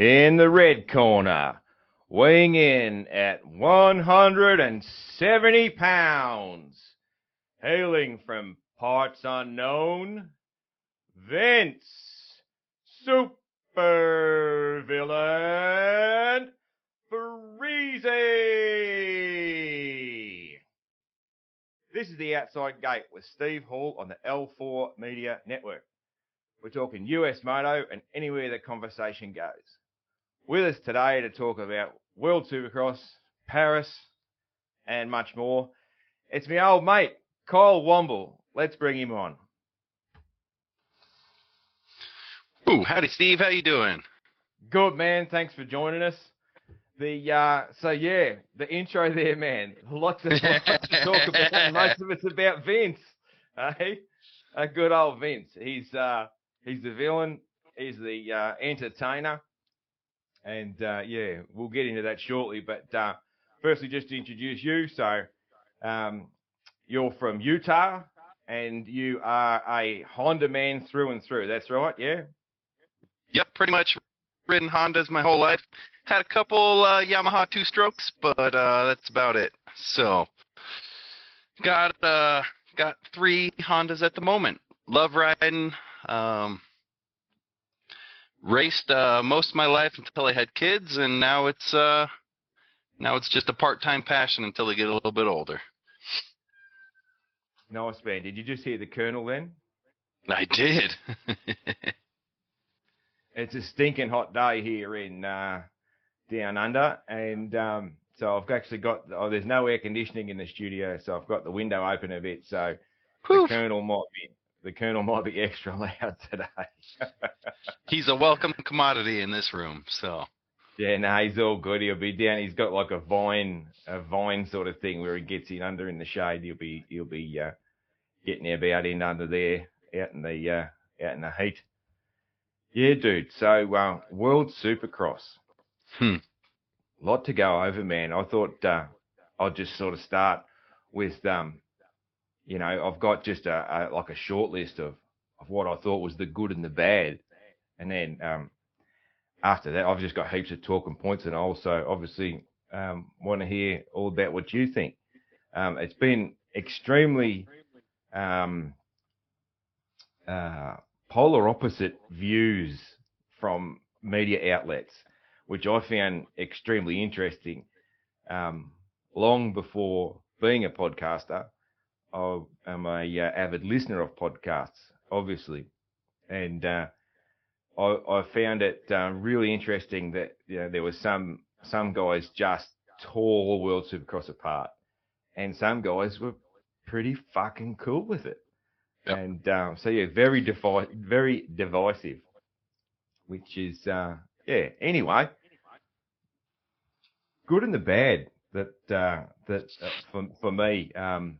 In the red corner, weighing in at 170 pounds, hailing from parts unknown, Vince Super Villain Friese. This is the Outside Gate with Steve Hall on the L4 Media Network. We're talking US Moto and anywhere the conversation goes. With us today to talk about World Supercross, Paris, and much more. It's my old mate, Kyle Womble. Let's bring him on. Ooh, howdy, Steve. How you doing? Good man. Thanks for joining us. The uh, so yeah, the intro there, man. Lots of, lots to talk about. Most of it's about Vince. Hey, a good old Vince. He's uh, he's the villain. He's the uh, entertainer. And uh, yeah, we'll get into that shortly. But uh, firstly, just to introduce you. So um, you're from Utah, and you are a Honda man through and through. That's right, yeah. Yep, pretty much ridden Hondas my whole life. Had a couple uh, Yamaha two strokes, but uh, that's about it. So got uh, got three Hondas at the moment. Love riding. Um, raced uh, most of my life until I had kids, and now it's uh, now it's just a part-time passion until they get a little bit older. Nice man. Did you just hear the Colonel then? I did. it's a stinking hot day here in uh, down under, and um, so I've actually got oh, there's no air conditioning in the studio, so I've got the window open a bit, so the Colonel might be the Colonel might be extra loud today. he's a welcome commodity in this room, so. Yeah, no, he's all good. He'll be down. He's got like a vine, a vine sort of thing where he gets in under in the shade. He'll be, he'll be uh, getting about in under there, out in the, uh, out in the heat. Yeah, dude. So, uh, World Supercross. Hmm. Lot to go over, man. I thought uh, I'll just sort of start with, um, you know, I've got just a, a, like a short list of of what I thought was the good and the bad, and then um, after that, I've just got heaps of talking points, and I also obviously um, want to hear all about what you think. Um, it's been extremely um, uh, polar opposite views from media outlets, which I found extremely interesting. Um, long before being a podcaster, I am a uh, avid listener of podcasts, obviously, and uh, I, I, found it uh, really interesting that you know, there was some some guys just tore World Supercross apart, and some guys were pretty fucking cool with it. Yep. And um, so yeah, very devi- very divisive, which is uh, yeah. Anyway, good and the bad that uh, that uh, for for me. Um,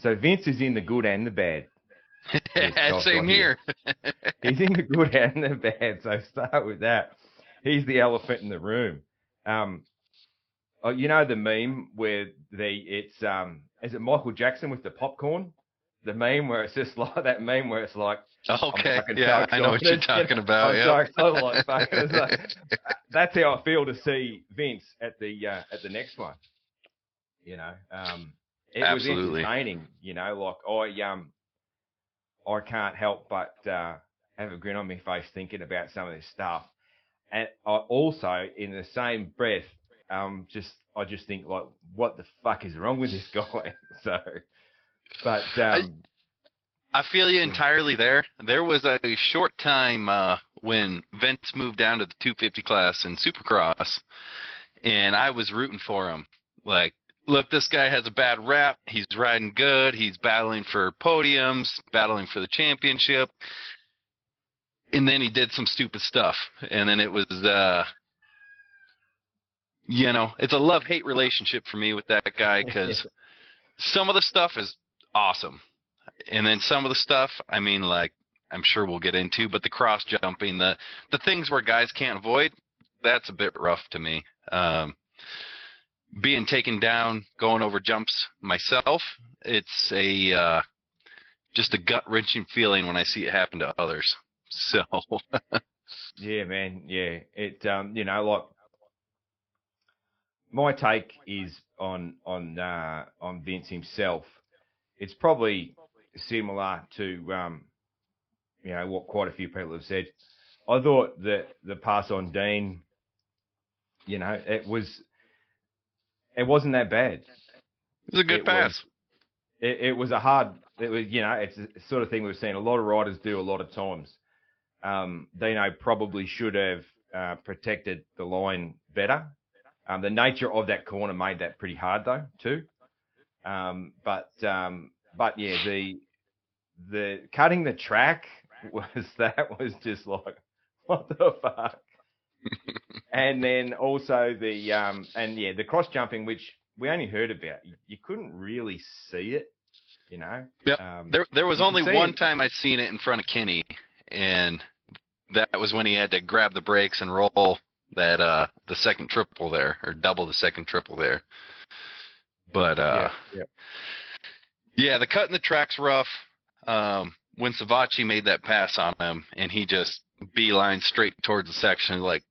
so Vince is in the good and the bad. Same here. He's in the good and the bad. So start with that. He's the elephant in the room. Um, oh, you know the meme where the it's um, is it Michael Jackson with the popcorn? The meme where it's just like that meme where it's like, okay, yeah, I know what you're talking about. Yeah, so like, like, that's how I feel to see Vince at the uh, at the next one. You know, um, it Absolutely. was entertaining. You know, like I um I can't help but uh, have a grin on my face thinking about some of this stuff, and I also in the same breath, um, just I just think like, what the fuck is wrong with this guy? so, but um. I, I feel you entirely there. There was a short time uh, when Vince moved down to the 250 class in Supercross, and I was rooting for him. Like look, this guy has a bad rap. He's riding good. He's battling for podiums, battling for the championship. And then he did some stupid stuff. And then it was, uh, you know, it's a love hate relationship for me with that guy because some of the stuff is awesome. And then some of the stuff, I mean, like, I'm sure we'll get into, but the cross jumping, the, the things where guys can't avoid, that's a bit rough to me. Um, being taken down, going over jumps myself, it's a uh, just a gut wrenching feeling when I see it happen to others. So, Yeah, man. Yeah, it. Um, you know, like my take is on on uh, on Vince himself. It's probably similar to um, you know what quite a few people have said. I thought that the pass on Dean, you know, it was it wasn't that bad. It was a good It pass. was. It, it was a hard. It was you know it's the sort of thing we've seen a lot of riders do a lot of times. Um, Dino probably should have uh, protected the line better. Um, the nature of that corner made that pretty hard though too. Um, but um, but yeah, the the cutting the track was that was just like what the fuck. And then also the um and yeah the cross jumping which we only heard about you, couldn't really see it you know Yep. um, There, there was only one it. time I'd seen it in front of Kenny, and that was when he had to grab the brakes and roll that uh the second triple there, or double the second triple there. But uh yeah, yeah. yeah, the cut in the track's rough. Um when Savatgy made that pass on him and he just beeline straight towards the section like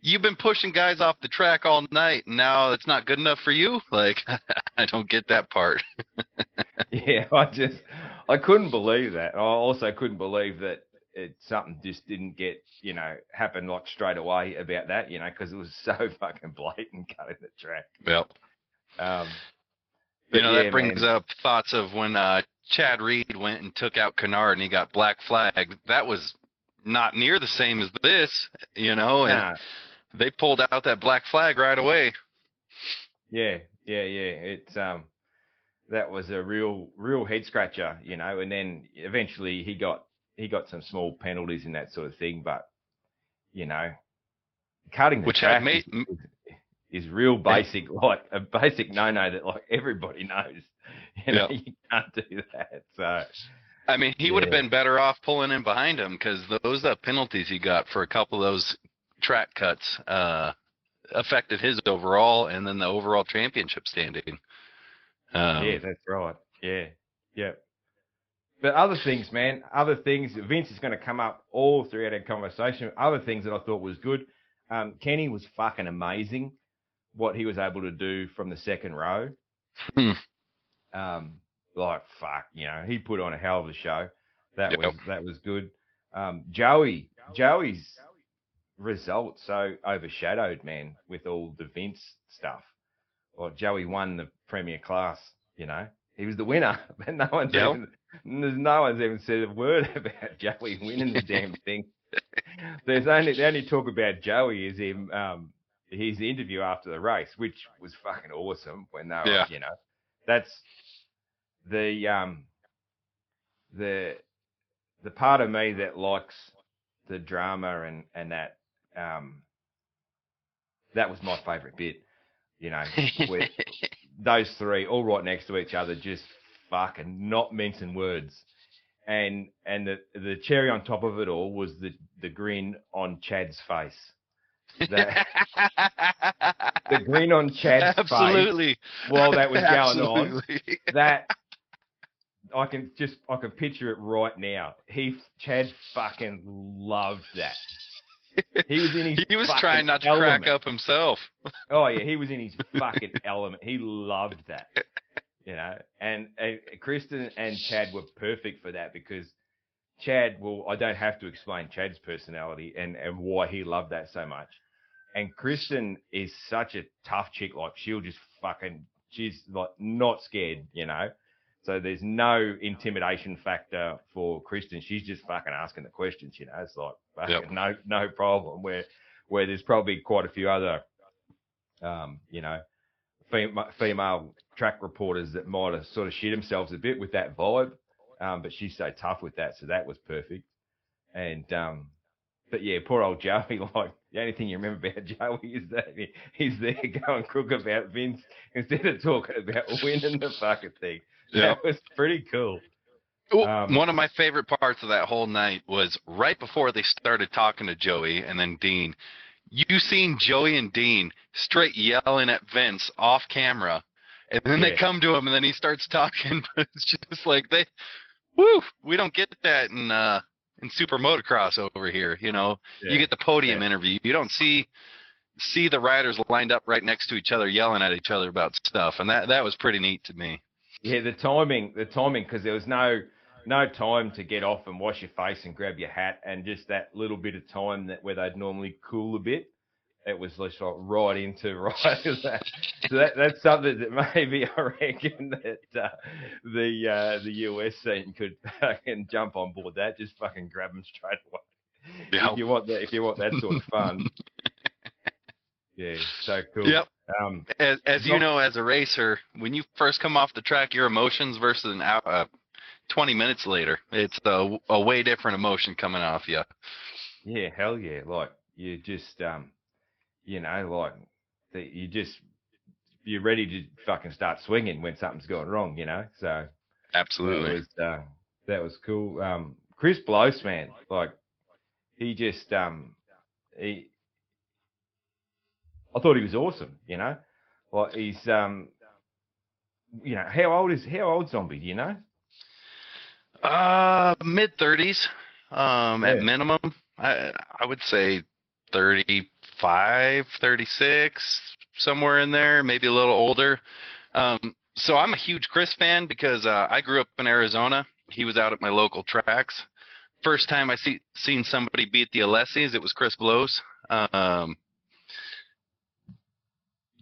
You've been pushing guys off the track all night and now it's not good enough for you? Like I don't get that part. yeah i just i couldn't believe that i also couldn't believe that it something just didn't get you know happen like straight away about that you know because it was so fucking blatant cutting the track Yep. um You know, yeah, that brings man. up thoughts of when uh, Chad Reed went and took out Kennard and he got black flag. That was not near the same as this, you know, and Nah, they pulled out that black flag right away. Yeah, yeah, yeah. It's um, that was a real, real head scratcher, you know. And then eventually he got he got some small penalties and that sort of thing, but you know, cutting the Which track made- is, is, real basic, like a basic no-no that like everybody knows. You know, Yeah. you can't do that. So I mean, he would have been better off pulling in behind him because those uh, penalties he got for a couple of those track cuts uh, affected his overall and then the overall championship standing. Um, yeah, that's right. Yeah, yeah. But other things, man, other things. Vince is going to come up all throughout our conversation. Other things that I thought was good. Um, Kenny was fucking amazing. What he was able to do from the second row. Hmm. Um, like fuck, you know, he put on a hell of a show. That Yep. was that was good. Um, Joey, Joey's result so overshadowed, man, with all the Vince stuff. Well, Joey won the premier class, you know. He was the winner, but no one's Yep. even there's no one's even said a word about Joey winning the damn thing. There's only the only talk about Joey is him um his interview after the race, which was fucking awesome when they were, Yeah. you know. That's the um the the part of me that likes the drama and and that um that was my favorite bit you know where those three all right next to each other just fucking not mincing words. And and the the cherry on top of it all was the the grin on chad's face. The, the grin on chad's face Absolutely. while that was going on that I can just I can picture it right now. He Chad fucking loved that. He was in his He was trying not to element. crack up himself. Oh yeah, he was in his fucking element. He loved that. You know, and, and Kristen and Chad were perfect for that because Chad, well, I don't have to explain Chad's personality and, and why he loved that so much. And Kristen is such a tough chick, like she'll just fucking, she's like not scared, you know. So there's no intimidation factor for Kristen. She's just fucking asking the questions, you know. It's like fucking Yep. no no problem. Where where there's probably quite a few other, um, you know, fem- female track reporters that might have sort of shit themselves a bit with that vibe. Um, but she's so tough with that, so that was perfect. And um, but yeah, poor old Joey. Like the only thing you remember about Joey is that he's there going crook about Vince instead of talking about winning the fucking thing. Yeah. That was pretty cool. Ooh, Um, One of my favorite parts of that whole night was right before they started talking to Joey and then Dean. You seen Joey and Dean straight yelling at Vince off camera, and then they come to him and then he starts talking. But it's just like they, woo, we don't get that in uh, in super motocross over here. You know, Yeah. you get the podium Yeah. interview. You don't see see the riders lined up right next to each other yelling at each other about stuff, and that that was pretty neat to me. Yeah, the timing, the timing, because there was no no time to get off and wash your face and grab your hat, and just that little bit of time that where they'd normally cool a bit, it was just like right into right. so that that's something that maybe I reckon that uh, the uh, the US scene could fucking jump on board. That just fucking grab them straight away. Yeah. If you want that, if you want that sort of fun. Yeah, so cool. Yep. Um, As, as you know, as a racer, when you first come off the track, your emotions versus an hour, uh, 20 minutes later, it's a, a way different emotion coming off you. Yeah, hell yeah. Like you just um you know, like that you just you're ready to fucking start swinging when something's going wrong, you know. So Absolutely. that was uh, that was cool. Um Chris Blose, man, like he just um he I thought he was awesome, you know. Like he's um you know, how old is how old zombie, do you know? Uh, mid 30s, um, Yeah. at minimum. I I would say 35, 36, somewhere in there, maybe a little older. Um, so I'm a huge Chris fan because uh, I grew up in Arizona. He was out at my local tracks. First time I see seen somebody beat the Alessis, it was Chris Blose. Um,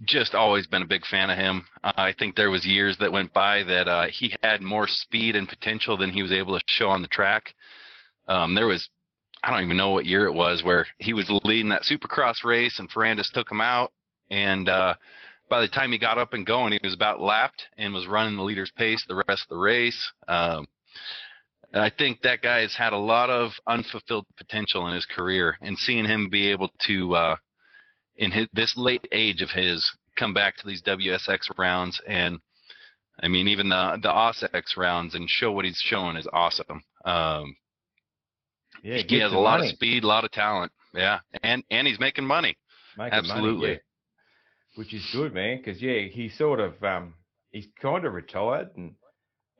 just always been a big fan of him. Uh, I think there was years that went by that uh, he had more speed and potential than he was able to show on the track. Um, there was, I don't even know what year it was, where he was leading that Supercross race and Ferrandis took him out, and uh, by the time he got up and going, he was about lapped and was running the leader's pace the rest of the race. Um, and I think that guy has had a lot of unfulfilled potential in his career, and seeing him be able to uh, in his, this late age of his come back to these WSX rounds and I mean even the the OSX rounds and show what he's showing is awesome. Um, Yeah, he has a lot money. of speed, a lot of talent. Yeah, and and he's making money. Making money, Absolutely. yeah. Which is good, man, because yeah, he sort of um he's kind of retired and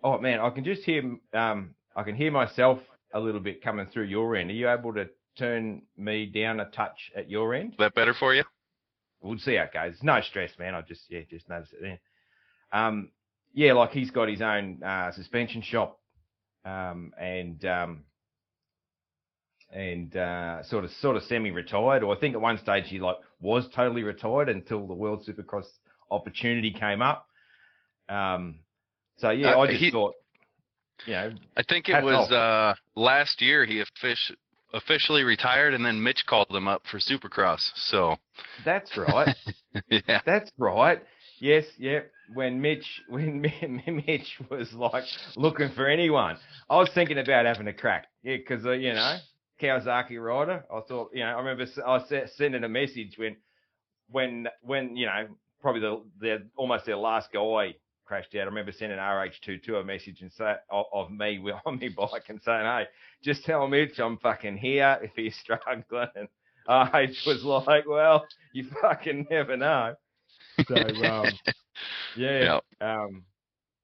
oh man, I can just hear um I can hear myself a little bit coming through your end. Are you able to turn me down a touch at your end? Is that better for you? We'll see how it goes. No stress, man. I just yeah, just noticed it there. Um yeah, like he's got his own uh suspension shop um and um and uh, sort of sort of semi-retired, or I think at one stage he like was totally retired until the World Supercross opportunity came up. Um, so yeah, Uh, I just he- thought, you know, I think it was off. uh, last year he offic- officially retired, and then Mitch called him up for Supercross. So that's right, yeah, that's right. Yes, yeah. When Mitch, when Mitch was like looking for anyone, I was thinking about having a crack. Yeah, because uh, you know, Kawasaki rider. I thought, you know, I remember I was sending a message when, when, when you know, probably the the almost their last guy crashed out. I remember sending RH22 a message and say of, of me with- on my bike and saying, hey, just tell Mitch I'm fucking here if he's struggling. And RH was like, well, you fucking never know. So um, yeah, um,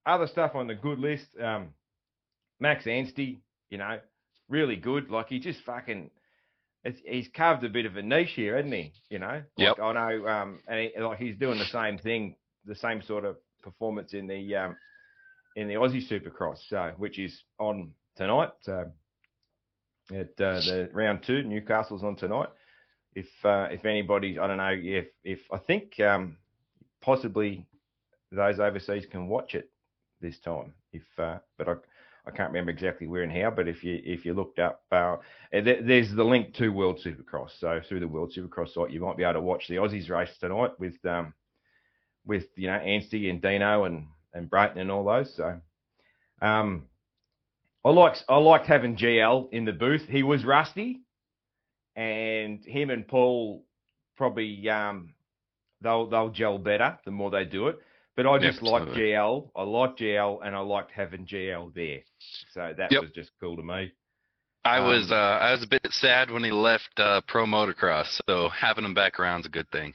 other stuff on the good list. Um, Max Anstie, you know, really good. Like he just fucking, it's, he's carved a bit of a niche here, hasn't he? You know, like Yep. I know, um, and he, like he's doing the same thing, the same sort of performance in the um, in the Aussie Supercross, so which is on tonight. So at uh, the round two, Newcastle's on tonight. If uh, if anybody, I don't know if if I think um, possibly those overseas can watch it this time. If uh, but I I can't remember exactly where and how. But if you if you looked up, uh, there, there's the link to World Supercross. So through the World Supercross site, you might be able to watch the Aussies race tonight with um with you know Anstie and Dino and and Brayton and all those. So um. I liked I liked having GL in the booth. He was rusty, and him and Paul probably um they'll they'll gel better the more they do it. But I just like GL. I like GL, and I liked having GL there. So that Yep. was just cool to me. I Um, was uh, I was a bit sad when he left uh, pro motocross. So having him back around is a good thing.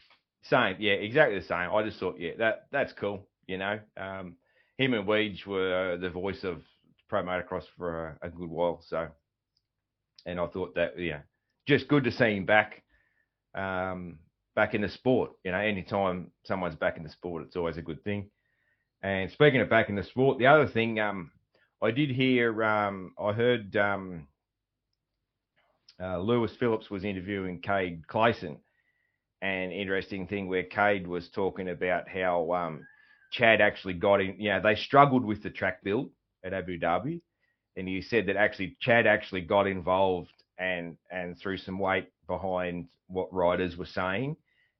Same, yeah, exactly the same. I just thought, yeah, that that's cool. You know, um, him and Weege were the voice of pro motocross for a, a good while. So and I thought that yeah, just good to see him back, um, back in the sport. You know, anytime someone's back in the sport, it's always a good thing. And speaking of back in the sport, the other thing, um, I did hear, um, I heard um, uh, Lewis Phillips was interviewing Cade Clason, and interesting thing where Cade was talking about how um, Chad actually got in. You know, they struggled with the track build at Abu Dhabi, and he said that actually Chad actually got involved and and threw some weight behind what riders were saying,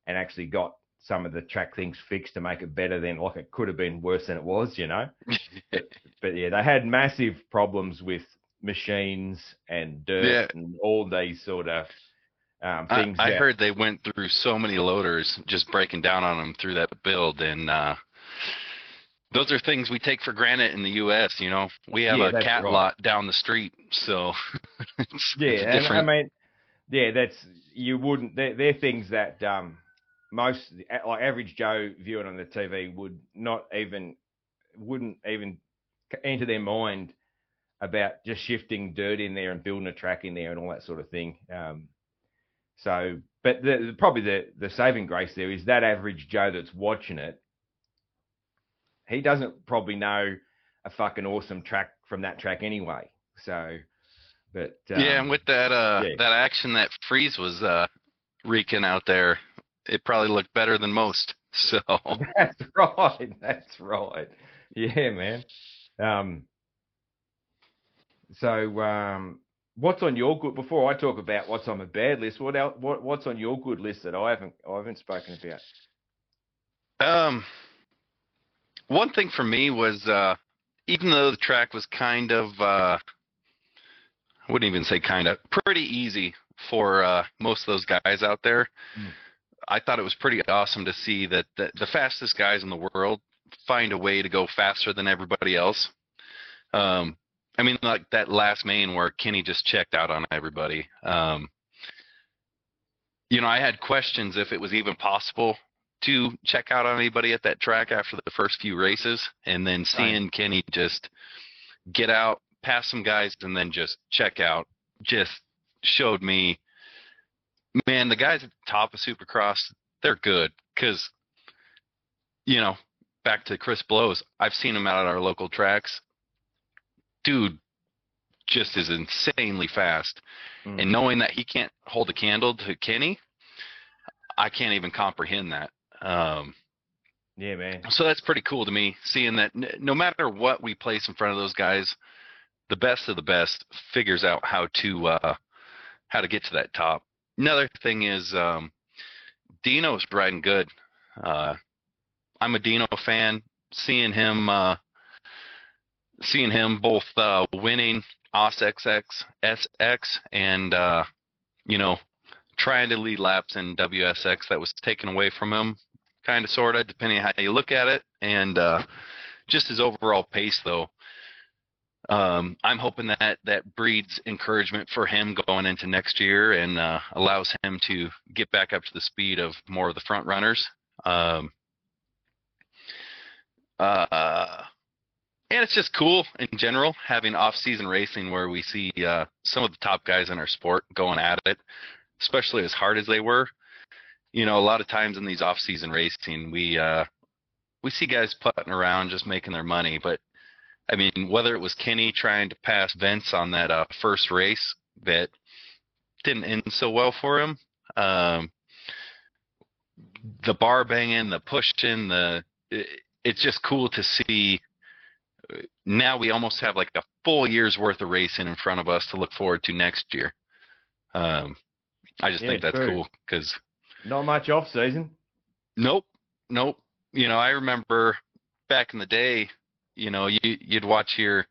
and actually got some of the track things fixed to make it better than like it could have been worse than it was, you know. but, but, yeah, they had massive problems with machines and dirt yeah. and all these sort of um, things. I, I that, heard they went through so many loaders just breaking down on them through that build, and uh, those are things we take for granted in the U.S. You know, we have yeah, a cat right. lot down the street, so yeah, and, I mean, yeah, that's you wouldn't. They're, they're things that um, most like average Joe viewing on the TV would not even wouldn't even enter their mind about just shifting dirt in there and building a track in there and all that sort of thing. Um, so, but the, probably the the saving grace there is that average Joe that's watching it. He doesn't probably know a fucking awesome track from that track anyway. So, but um, yeah, and with that uh yeah. that action that Friese was uh wreaking out there, it probably looked better than most. So that's right. That's right. Yeah, man. Um. So, um, what's on your good? Before I talk about what's on the bad list, what else? What what's on your good list that I haven't I haven't spoken about? Um. One thing for me was, uh, even though the track was kind of, uh, I wouldn't even say kind of, pretty easy for uh, most of those guys out there. Mm I thought it was pretty awesome to see that the, the fastest guys in the world find a way to go faster than everybody else. Um, I mean, like that last main where Kenny just checked out on everybody. Um, you know, I had questions if it was even possible to check out on anybody at that track after the first few races, and then seeing right. Kenny just get out, pass some guys, and then just check out just showed me man, the guys at the top of Supercross, they're good because, you know, back to Chris Blose, I've seen him out at our local tracks. Dude just is insanely fast. Mm. And knowing that he can't hold a candle to Kenny, I can't even comprehend that. Um, yeah, man. So that's pretty cool to me, seeing that no matter what we place in front of those guys, the best of the best figures out how to uh, how to get to that top another thing is um, Dino's riding good. Uh, I'm a Dino fan. Seeing him, uh, seeing him both uh, winning OSXX, SX, and uh, you know, trying to lead laps in WSX that was taken away from him, kind of, sort of, depending how you look at it, and uh, just his overall pace though um, I'm hoping that that breeds encouragement for him going into next year and uh, allows him to get back up to the speed of more of the front runners. Um, uh, and it's just cool in general having off-season racing where we see uh, some of the top guys in our sport going at it, especially as hard as they were. You know, a lot of times in these off-season racing, we uh, we see guys putting around just making their money, but I mean, whether it was Kenny trying to pass Vince on that uh, first race that didn't end so well for him, um, the bar banging, the pushing, the it, it's just cool to see. Now we almost have like a full year's worth of racing in front of us to look forward to next year. Um, I just yeah, think that's true. cool because not much off season. Nope, nope. You know, I remember back in the day you know, you you'd watch your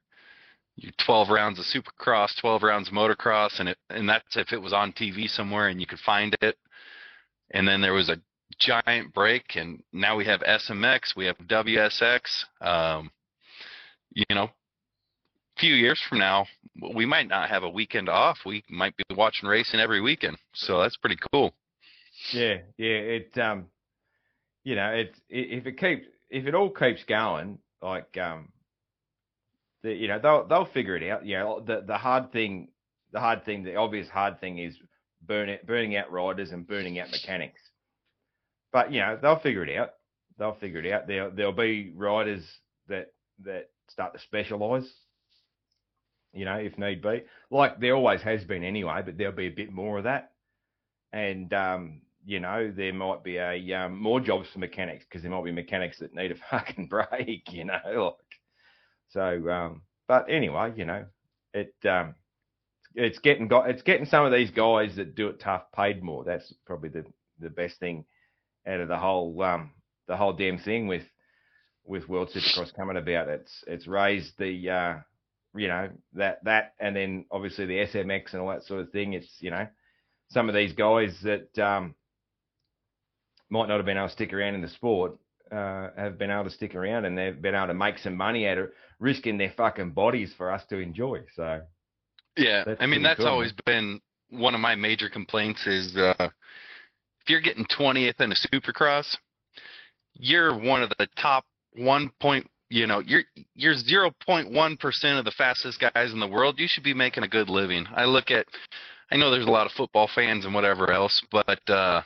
your 12 rounds of Supercross, 12 rounds of motocross, and it and that's if it was on TV somewhere and you could find it. And then there was a giant break, and now we have SMX, we have WSX. Um, you know, a few years from now, we might not have a weekend off. We might be watching racing every weekend, so that's pretty cool. Yeah, yeah. It um, you know, it if it keeps if it all keeps going, like um, the, you know they'll they'll figure it out. You know the the hard thing the hard thing, the obvious hard thing is burn burning out riders and burning out mechanics. But you know they'll figure it out. They'll figure it out. There there'll be riders that that start to specialise. You know, if need be, like there always has been anyway. But there'll be a bit more of that, and um, you know there might be a um, more jobs for mechanics because there might be mechanics that need a fucking break. You know, like so. Um, but anyway, you know, it um, it's getting got it's getting some of these guys that do it tough paid more. That's probably the the best thing out of the whole um the whole damn thing with with World Supercross coming about. It's it's raised the uh you know that that and then obviously the SMX and all that sort of thing. It's you know some of these guys that um might not have been able to stick around in the sport uh, have been able to stick around and they've been able to make some money out of risking their fucking bodies for us to enjoy. So yeah, I mean that's cool, always been one of my major complaints is uh, if you're getting 20th in a Supercross, you're one of the top one point. You know, you're you're 0.1 percent of the fastest guys in the world. You should be making a good living. I look at, I know there's a lot of football fans and whatever else, but uh,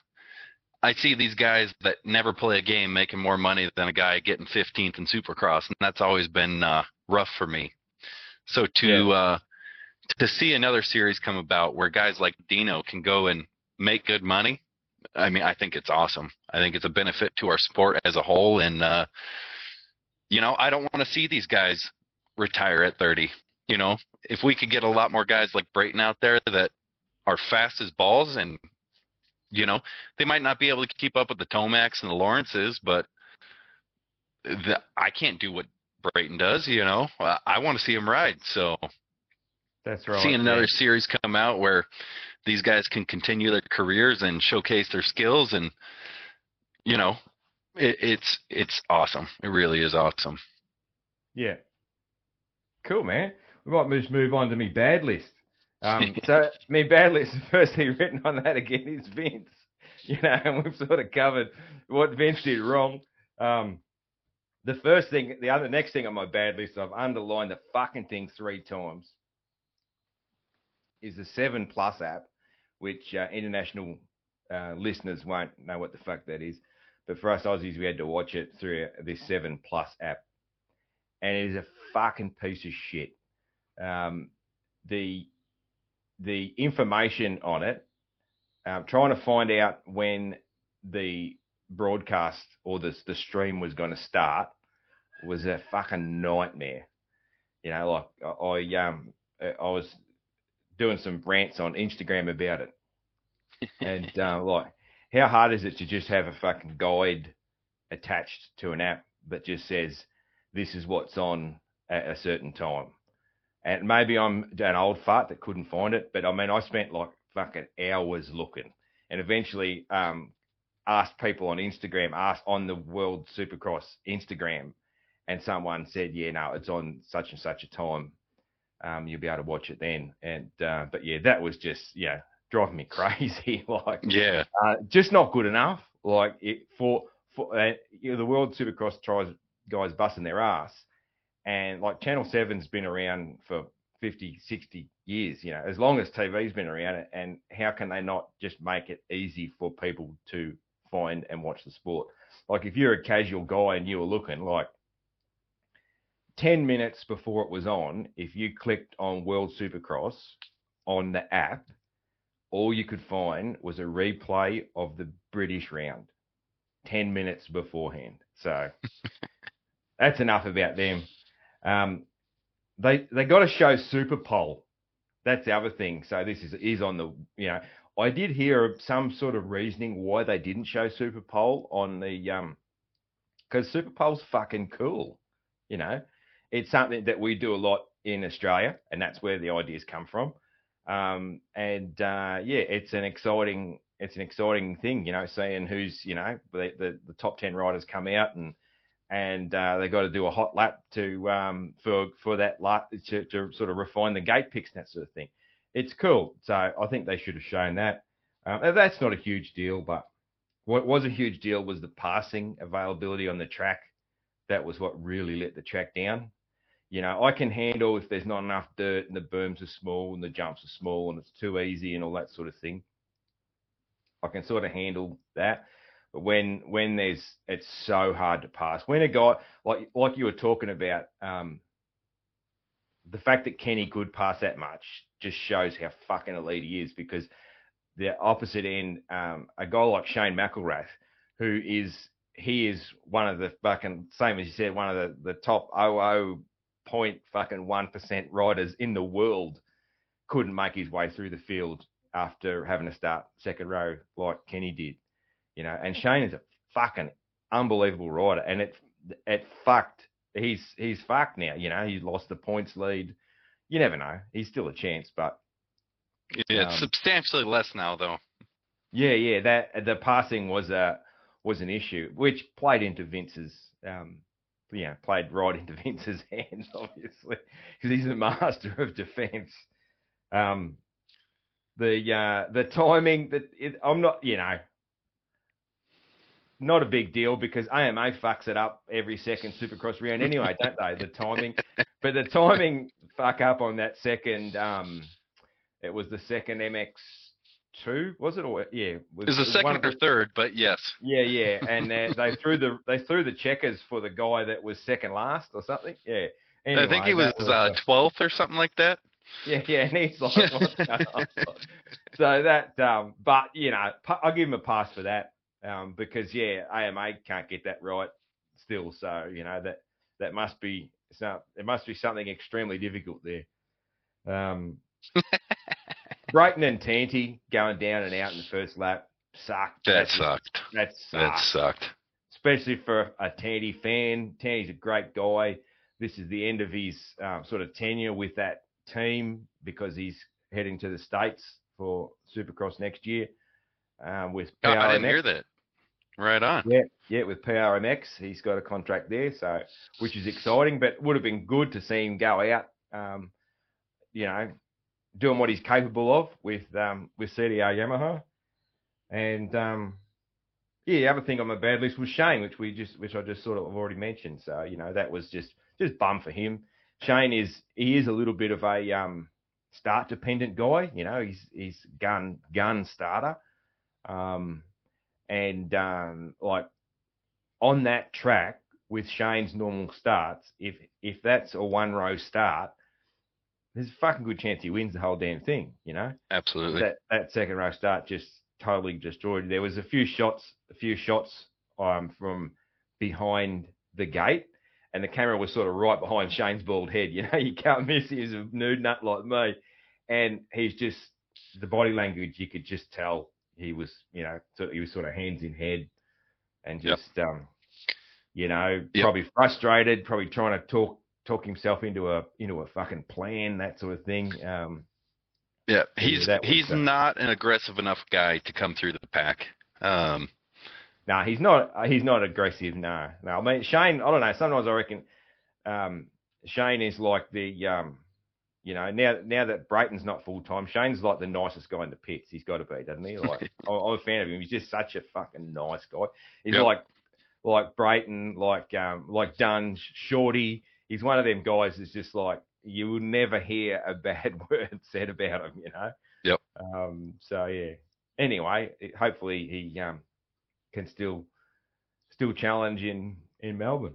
I see these guys that never play a game making more money than a guy getting 15th in Supercross, and that's always been uh, rough for me. So to yeah. uh, to see another series come about where guys like Dino can go and make good money, I mean, I think it's awesome. I think it's a benefit to our sport as a whole. And, uh, you know, I don't want to see these guys retire at 30. You know, if we could get a lot more guys like Brayton out there that are fast as balls and, you know, they might not be able to keep up with the Tomacs and the Lawrences, but the, I can't do what Brayton does, you know. Uh, I want to see him ride. So that's right. Seeing another series come out where these guys can continue their careers and showcase their skills, and you know, it, it's it's awesome. It really is awesome. Yeah. Cool, man. We might just move on to me bad list. Um, so, me bad list. The first thing written on that again is Vince. You know, and we've sort of covered what Vince did wrong. Um, the first thing, the other next thing on my bad list, I've underlined the fucking thing three times is the Seven Plus app, which uh, international uh, listeners won't know what the fuck that is. But for us Aussies, we had to watch it through this Seven Plus app, and it is a fucking piece of shit. Um, the the information on it, uh, trying to find out when the broadcast or the the stream was going to start was a fucking nightmare. You know, like I um I was doing some rants on Instagram about it. and uh, like, how hard is it to just have a fucking guide attached to an app that just says this is what's on at a certain time? And maybe I'm an old fart that couldn't find it, but I mean, I spent like fucking hours looking, and eventually um, asked people on Instagram, asked on the World Supercross Instagram, and someone said, yeah, no, it's on such and such a time um, you'll be able to watch it then. And uh, but yeah, that was just yeah driving me crazy. like yeah, uh, just not good enough. Like it for for uh, you know, the World Supercross tries guys busting their ass, and like Channel Seven's been around for 50, 60 years. You know, as long as TV's been around, and how can they not just make it easy for people to find and watch the sport? Like if you're a casual guy and you were looking like 10 minutes before it was on, if you clicked on World Supercross on the app, all you could find was a replay of the British round 10 minutes beforehand. So that's enough about them. Um, they they got to show Super Pole. That's the other thing. So this is is on the you know I did hear some sort of reasoning why they didn't show Super Pole on the um because Super Pole's fucking cool, you know it's something that we do a lot in Australia, and that's where the ideas come from. Um, and uh, yeah, it's an exciting it's an exciting thing, you know, seeing who's you know the the, the top ten riders come out and and uh, they got to do a hot lap to um, for for that lap to, to sort of refine the gate picks and that sort of thing. It's cool, so I think they should have shown that. Um, that's not a huge deal, but what was a huge deal was the passing availability on the track. That was what really let the track down You know, I can handle if there's not enough dirt and the berms are small and the jumps are small and it's too easy and all that sort of thing. I can sort of handle that. But when when there's it's so hard to pass. When a guy like like you were talking about, um, the fact that Kenny could pass that much just shows how fucking elite he is because the opposite end, um, a guy like Shane McElrath, who is he is one of the fucking same as you said, one of the, the top 00 point fucking one percent riders in the world, couldn't make his way through the field after having to start second row like Kenny did. You know, and Shane is a fucking unbelievable rider, and it it fucked. He's he's fucked now. You know, he lost the points lead. You never know. He's still a chance, but yeah, it's um, substantially less now, though. Yeah, yeah. That the passing was a was an issue, which played into Vince's, um, you know, played right into Vince's hands, obviously, because he's a master of defence. Um, the uh, the timing that I'm not, you know, not a big deal because AMA fucks it up every second Supercross round anyway, don't they? The timing, but the timing fuck up on that second. Um, it was the second MX two, was it? Or yeah, was, it was the second or third, but yes. Yeah, yeah, and uh, they threw the they threw the checkers for the guy that was second last or something. Yeah. Anyway, I think he was uh, twelfth uh, or something like that. Yeah, yeah, and he's like, so that, um, but you know, I'll give him a pass for that, um, because yeah, AMA can't get that right still, so you know that that must be so it must be something extremely difficult there. Um, Brayton and Tanti going down and out in the first lap sucked. That sucked. That sucked. That sucked. Especially for a Tanti fan. Tanti's a great guy. This is the end of his um, sort of tenure with that team because he's heading to the States for Supercross next year um, with PRMX. Oh, I didn't hear that. Right on. Yeah, yeah, with PRMX, he's got a contract there, so which is exciting. But would have been good to see him go out, um, you know, doing what he's capable of with um, with CDR Yamaha. And um, yeah, the other thing on my bad list was Shane, which we just which I just sort of already mentioned. So you know that was just just bum for him. Shane is he is a little bit of a um, start dependent guy. You know, he's he's gun gun starter, um, and um, like on that track with Shane's normal starts, if if that's a one row start, there's a fucking good chance he wins the whole damn thing, you know? Absolutely. That that second row start just totally destroyed. There was a few shots, a few shots um, from behind the gate, and the camera was sort of right behind Shane's bald head. You know, you can't miss. He's a nude nut like me, and he's just the body language. You could just tell he was, you know, he was sort of hands in head, and just, yep. um, you know, yep. probably frustrated, probably trying to talk talk himself into a into a fucking plan, that sort of thing. Um, yeah, he's he's not an aggressive enough guy to come through the pack. Um, no, nah, he's not. He's not aggressive. No, no. I mean, Shane. I don't know. Sometimes I reckon um, Shane is like the, um, you know, now now that Brayton's not full time, Shane's like the nicest guy in the pits. He's got to be, doesn't he? Like, I'm a fan of him. He's just such a fucking nice guy. He's yep. like like Brayton, like um, like Dunn, Shorty he's one of them guys that's just like you will never hear a bad word said about him, you know. Yep. Um. So yeah. Anyway, it, hopefully he um can still still challenge in in Melbourne.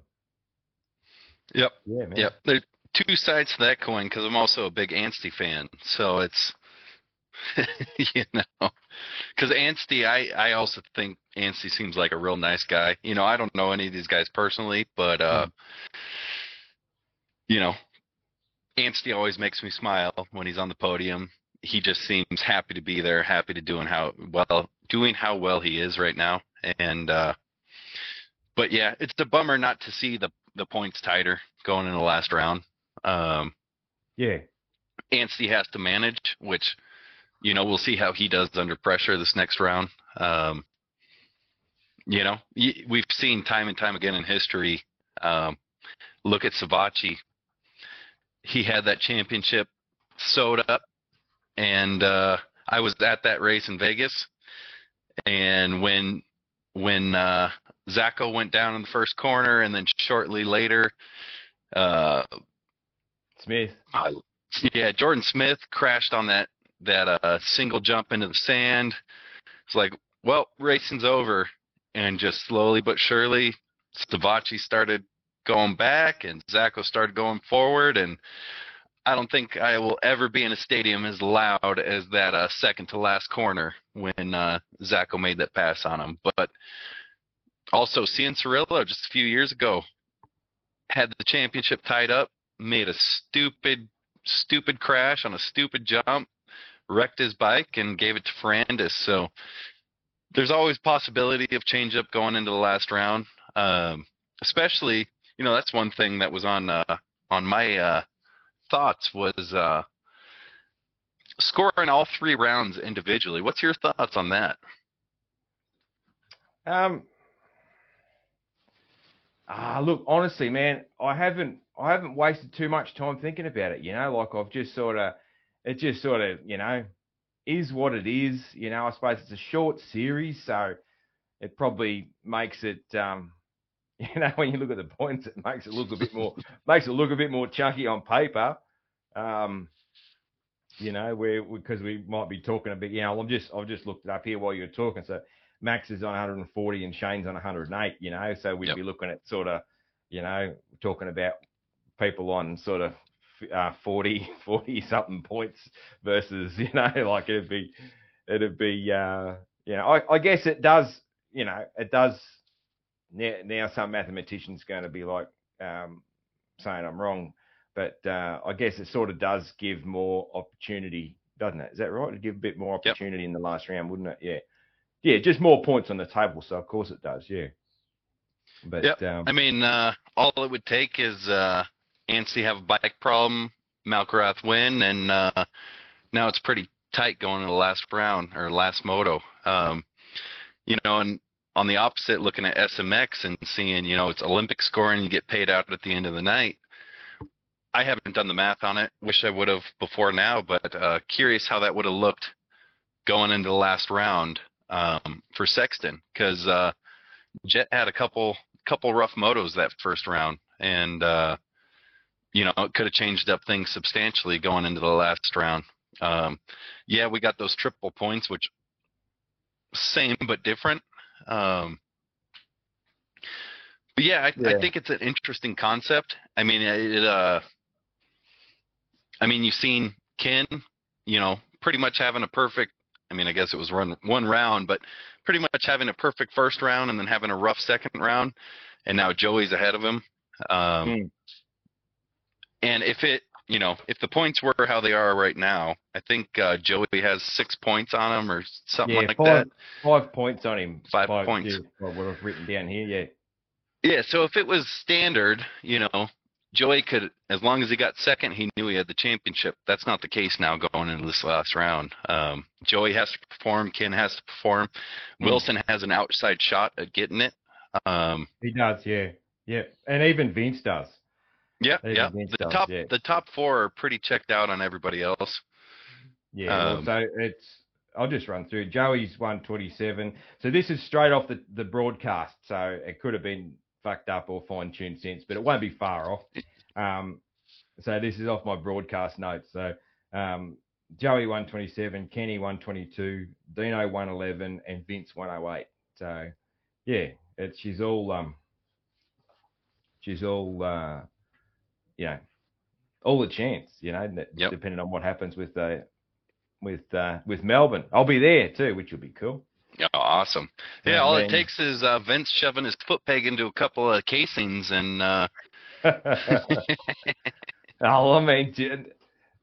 Yep. Yeah, man. Yep. There are two sides to that coin because I'm also a big Anstie fan. So it's you know, because Anstie, I I also think Anstie seems like a real nice guy. You know, I don't know any of these guys personally, but uh, mm you know, Anstie always makes me smile when he's on the podium. He just seems happy to be there, happy to doing how well doing how well he is right now. And uh but yeah, it's a bummer not to see the the points tighter going in the last round. Um yeah. Anstie has to manage, which you know, we'll see how he does under pressure this next round. Um you know, we've seen time and time again in history um, look at Savatgy he had that championship sewed up, and uh, I was at that race in Vegas. And when when uh, Zacho went down in the first corner, and then shortly later, uh, Smith. Uh, yeah, Jordan Smith crashed on that that uh, single jump into the sand. It's like, well, racing's over, and just slowly but surely, Savatgy started going back, and Zacho started going forward, and I don't think I will ever be in a stadium as loud as that uh, second to last corner when uh, Zacho made that pass on him. But also, Cianciarulo just a few years ago had the championship tied up, made a stupid, stupid crash on a stupid jump, wrecked his bike, and gave it to Ferrandis. So there's always possibility of change up going into the last round. Um, especially, you know, that's one thing that was on uh, on my uh, thoughts was uh, scoring all three rounds individually. What's your thoughts on that? Um. Ah, look, honestly, man, I haven't I haven't wasted too much time thinking about it. You know, like I've just sort of, it just sort of, you know, is what it is. You know, I suppose it's a short series, so it probably makes it, um, you know, when you look at the points, it makes it look a bit more, makes it look a bit more chunky on paper. Um, you know, where because we might be talking a bit. You know, I'm just I've just looked it up here while you're talking. So Max is on 140 and Shane's on 108. You know, so we'd Yep. be looking at sort of, you know, talking about people on sort of uh, 40, 40 something points versus, you know, like it'd be, it'd be, uh, you know, I, I guess it does, you know, it does. Now, now some mathematician's going to be like um, saying I'm wrong, but uh, I guess it sort of does give more opportunity, doesn't it? Is that right? To give a bit more Yep. opportunity in the last round, wouldn't it? Yeah, yeah, just more points on the table. So of course it does. Yeah, but Yep. um, I mean, uh, all it would take is uh, Anstie have a bike problem, McElrath win, and uh, now it's pretty tight going to the last round or last moto. Um, you know, and on the opposite, looking at SMX and seeing, you know, it's Olympic scoring, you get paid out at the end of the night. I haven't done the math on it. Wish I would have before now, but uh, curious how that would have looked going into the last round um, for Sexton because uh, Jett had a couple couple rough motos that first round, and uh, you know it could have changed up things substantially going into the last round. Um, yeah, we got those triple points, which same but different. Um, but yeah, I, Yeah. I think it's an interesting concept. I mean, it. Uh, I mean, you've seen Ken, you know, pretty much having a perfect. I mean, I guess it was run one round, but pretty much having a perfect first round and then having a rough second round, and now Joey's ahead of him. Um, Mm. And if it, you know, if the points were how they are right now, I think uh, Joey has six points on him or something yeah, like five, that. five points on him. Five points. Yeah, well, what I've written down here. Yeah, Yeah, so if it was standard, you know, Joey could, as long as he got second, he knew he had the championship. That's not the case now going into this last round. Um, Joey has to perform. Ken has to perform. Hmm. Wilson has an outside shot at getting it. Um, he does. Yeah, yeah, and even Vince does. Yeah, yeah. The top, the top four are pretty checked out on everybody else. Yeah. Um, so it's. I'll just run through. Joey's 127. So this is straight off the, the broadcast. So it could have been fucked up or fine tuned since, but it won't be far off. Um, so this is off my broadcast notes. So um, Joey 127, Kenny 122, Dino 111, and Vince 108. So yeah, it's she's all um, she's all uh, you know, all the chance, you know, that- Yep. depending on what happens with the with uh, with Melbourne. I'll be there too, which will be cool. Yeah, awesome. Yeah, Yeah, all man. it takes is uh, Vince shoving his foot peg into a couple of casings, and uh, oh, I mean,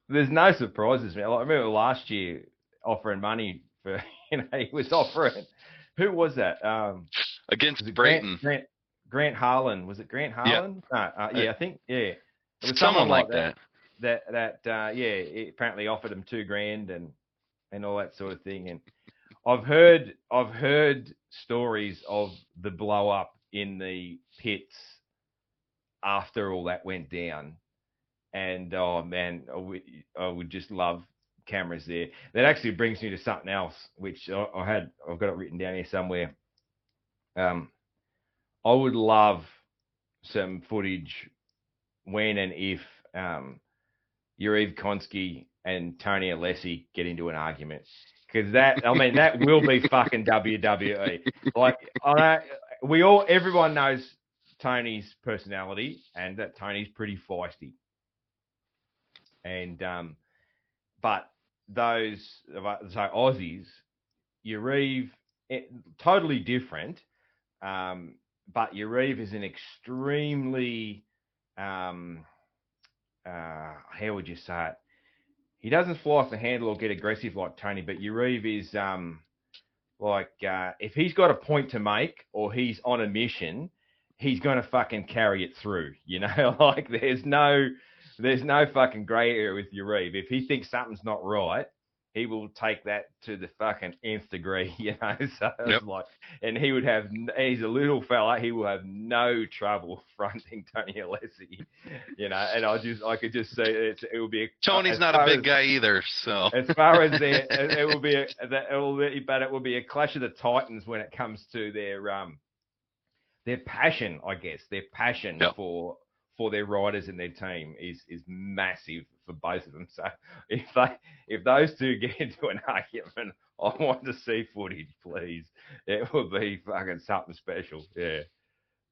there's no surprises, man. Like, I remember last year offering money for, you know, he was offering. Who was that? Um, against was Brayton, Grant, Grant Grant Harlan? Was it Grant Yeah. Harlan? No, uh, yeah, I think yeah. It was someone someone like like that. that that uh, yeah, it apparently offered him two grand and and all that sort of thing. And I've heard I've heard stories of the blow up in the pits after all that went down. And oh man, I would, I would just love cameras there. That actually brings me to something else, which I, I had I've got it written down here somewhere. Um, I would love some footage when and if um, Yarrive Konsky and Tony Alessi get into an argument because that I mean that will be fucking WWE. Like I we all everyone knows Tony's personality and that Tony's pretty feisty. And um, but those so Aussies, Yarrive, it, totally different. Um, but Yarrive is an extremely um, uh, how would you say it? He doesn't fly off the handle or get aggressive like Tony, but Yarrive is um, like uh, if he's got a point to make or he's on a mission, he's to fucking carry it through. You know, like there's no there's no fucking grey area with Yarrive. If he thinks something's not right, he will take that to the fucking nth degree, you know. So yep. like, and he would have. He's a little fella. He will have no trouble fronting Tony Alessi, you know. And I just, I could just see it. It will be. A, Tony's not a big as, guy either, so. As far as the, it will be, a, it will be, but it will be a clash of the titans when it comes to their um, their passion, I guess, their passion yep. for for their riders and their team is is massive for both of them. So if they if those two get into an argument, I want to see footage, please. It would be fucking something special. Yeah,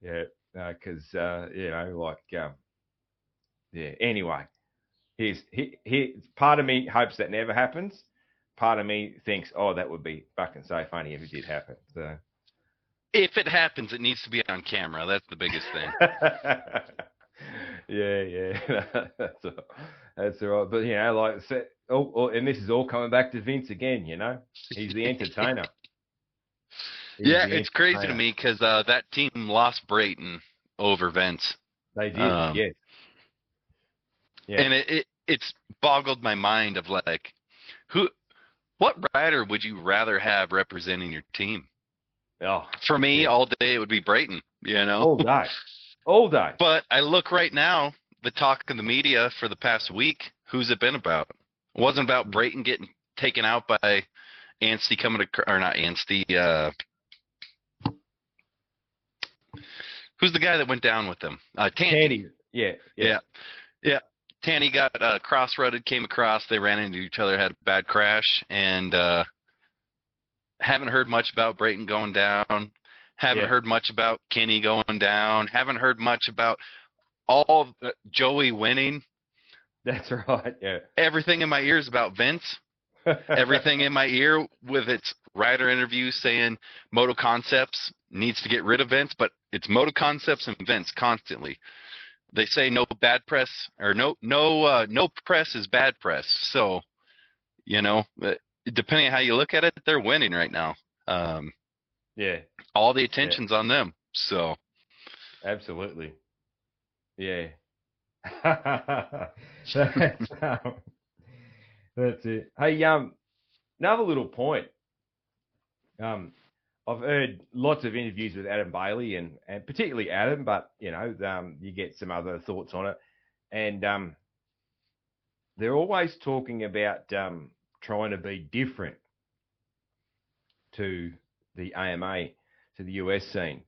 yeah, because uh, uh, you know, like, um, yeah. Anyway, here's he, he. Part of me hopes that never happens. Part of me thinks, oh, that would be fucking so funny if it did happen. So. If it happens, it needs to be on camera. That's the biggest thing. yeah, yeah, that's all, that's all right. But you know, like, oh, oh, and this is all coming back to Vince again. You know, he's the entertainer. He's yeah, the it's entertainer. crazy to me because uh, that team lost Brayton over Vince. They did, um, yes. Yeah. And it, it it's boggled my mind of like, who, what rider would you rather have representing your team? Oh, for me, yeah. all day it would be Brayton. You know, all day all day. But I look right now, the talk in the media for the past week, who's it been about? It wasn't about. Brayton getting taken out by Anstie coming to, or not Anstie, uh, who's the guy that went down with them? Uh, Tanti. Tanti. Yeah, yeah. Yeah. Yeah. Tanti got uh, cross-rutted, came across, they ran into each other, had a bad crash, and uh, haven't heard much about Brayton going down. Haven't yeah. heard much about Kenny going down. Haven't heard much about all the, Joey winning. That's right. Yeah. Everything in my ears about Vince. Everything in my ear with its writer interviews saying Moto Concepts needs to get rid of Vince, but it's Moto Concepts and Vince constantly. They say no bad press or no no uh, no press is bad press. So, you know, uh, depending on how you look at it, they're winning right now. Um, yeah. All the attention's yeah. on them. So. Absolutely. Yeah. that's, um, that's it. Hey, um, another little point. Um, I've heard lots of interviews with Adam Bailey and, and particularly Adam, but you know, um, you get some other thoughts on it. And um, they're always talking about um, trying to be different to the AMA to the US scene.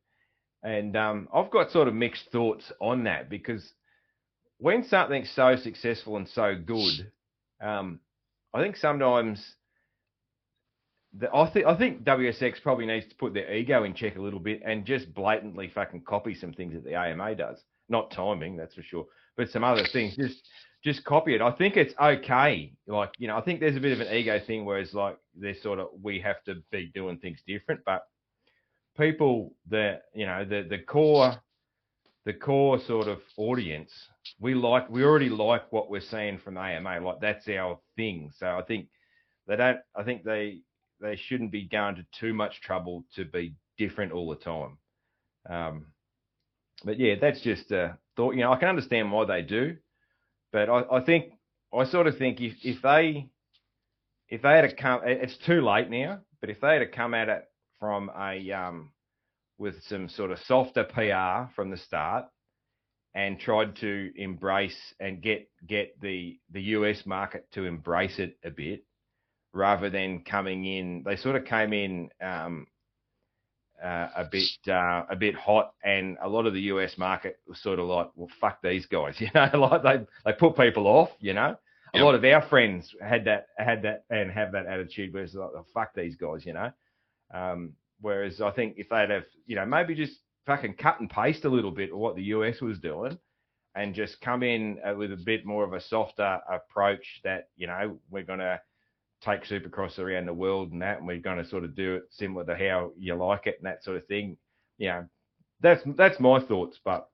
And um, I've got sort of mixed thoughts on that because when something's so successful and so good, um, I think sometimes the, I think I think WSX probably needs to put their ego in check a little bit and just blatantly fucking copy some things that the AMA does. Not timing, that's for sure, but some other things. Just just copy it. I think it's okay. Like, you know, I think there's a bit of an ego thing where it's like they're sort of we have to be doing things different, but people that you know, the the core the core sort of audience, we like we already like what we're seeing from AMA. Like that's our thing. So I think they don't I think they they shouldn't be going to too much trouble to be different all the time. Um, but yeah, that's just a thought. You know, I can understand why they do. But I, I think I sort of think if, if they if they had come, it's too late now. But if they had come at it from a um, with some sort of softer PR from the start and tried to embrace and get get the the US market to embrace it a bit rather than coming in. They sort of came in um, uh, a bit uh, a bit hot, and a lot of the US market was sort of like, well, fuck these guys, you know, like they they put people off, you know. a Yep. lot of our friends had that had that and have that attitude where it's like, oh, fuck these guys, you know. Um, whereas I think if they'd have, you know, maybe just fucking cut and paste a little bit of what the US was doing, and just come in uh, with a bit more of a softer approach that you know we're gonna take Supercross around the world and that, and we're going to sort of do it similar to how you like it and that sort of thing. You know, that's that's my thoughts, but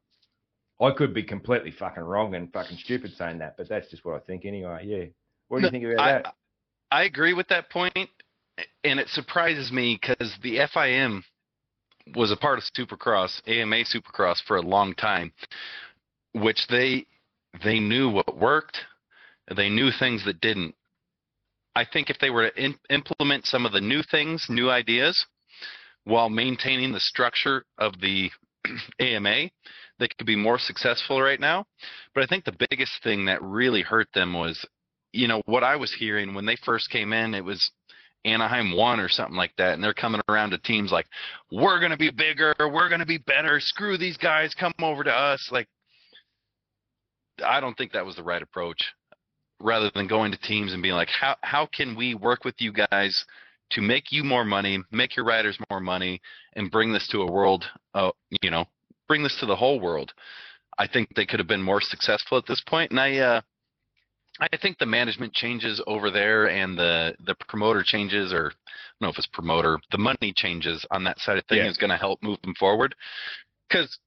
I could be completely fucking wrong and fucking stupid saying that, but that's just what I think anyway. Yeah. What do you think about I, that? I agree with that point, and it surprises me because the FIM was a part of Supercross, AMA Supercross, for a long time, which they they knew what worked, they knew things that didn't. I think if they were to in, implement some of the new things, new ideas, while maintaining the structure of the AMA, they could be more successful right now. But I think the biggest thing that really hurt them was, you know, what I was hearing when they first came in, it was Anaheim one or something like that, and they're coming around to teams like, "We're gonna be bigger, we're gonna be better. Screw these guys, come over to us." Like, I don't think that was the right approach. Rather than going to teams and being like, "How how can we work with you guys to make you more money, make your riders more money, and bring this to a world, uh, you know, bring this to the whole world?" I think they could have been more successful at this point, and I. Uh, I think the management changes over there and the the promoter changes, or I don't know if it's promoter, the money changes on that side of thing Yeah. is going to help move them forward. Because,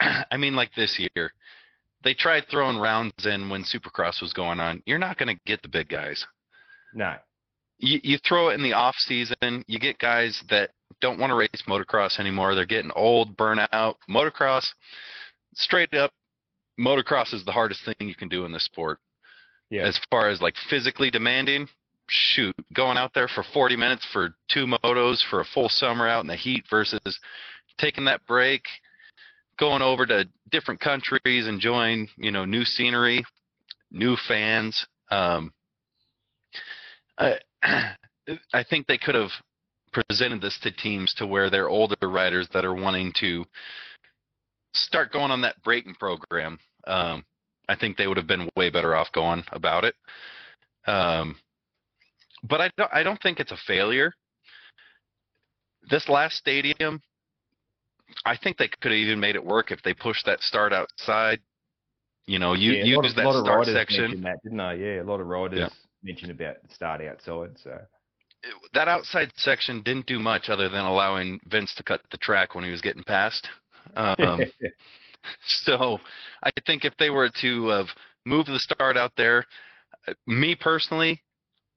I mean, like this year, they tried throwing rounds in when Supercross was going on. You're not going to get the big guys. No. You, you throw it in the off season, you get guys that don't want to race motocross anymore. They're getting old, burnout. Motocross, straight up, motocross is the hardest thing you can do in this sport Yeah. as far as like physically demanding shoot going out there for 40 minutes for two motos for a full summer out in the heat versus taking that break going over to different countries enjoying you know new scenery new fans um I, I think they could have presented this to teams to where they're older riders that are wanting to start going on that breaking program um I think they would have been way better off going about it. Um, but I don't, I don't think it's a failure. This last stadium, I think they could have even made it work if they pushed that start outside. You know, you yeah, use of, that lot of start riders section. mentioned that, didn't they? Yeah, a lot of riders Yeah. mentioned about the start outside. So That outside section didn't do much other than allowing Vince to cut the track when he was getting past. Um, So I think if they were to have moved the start out there, me personally,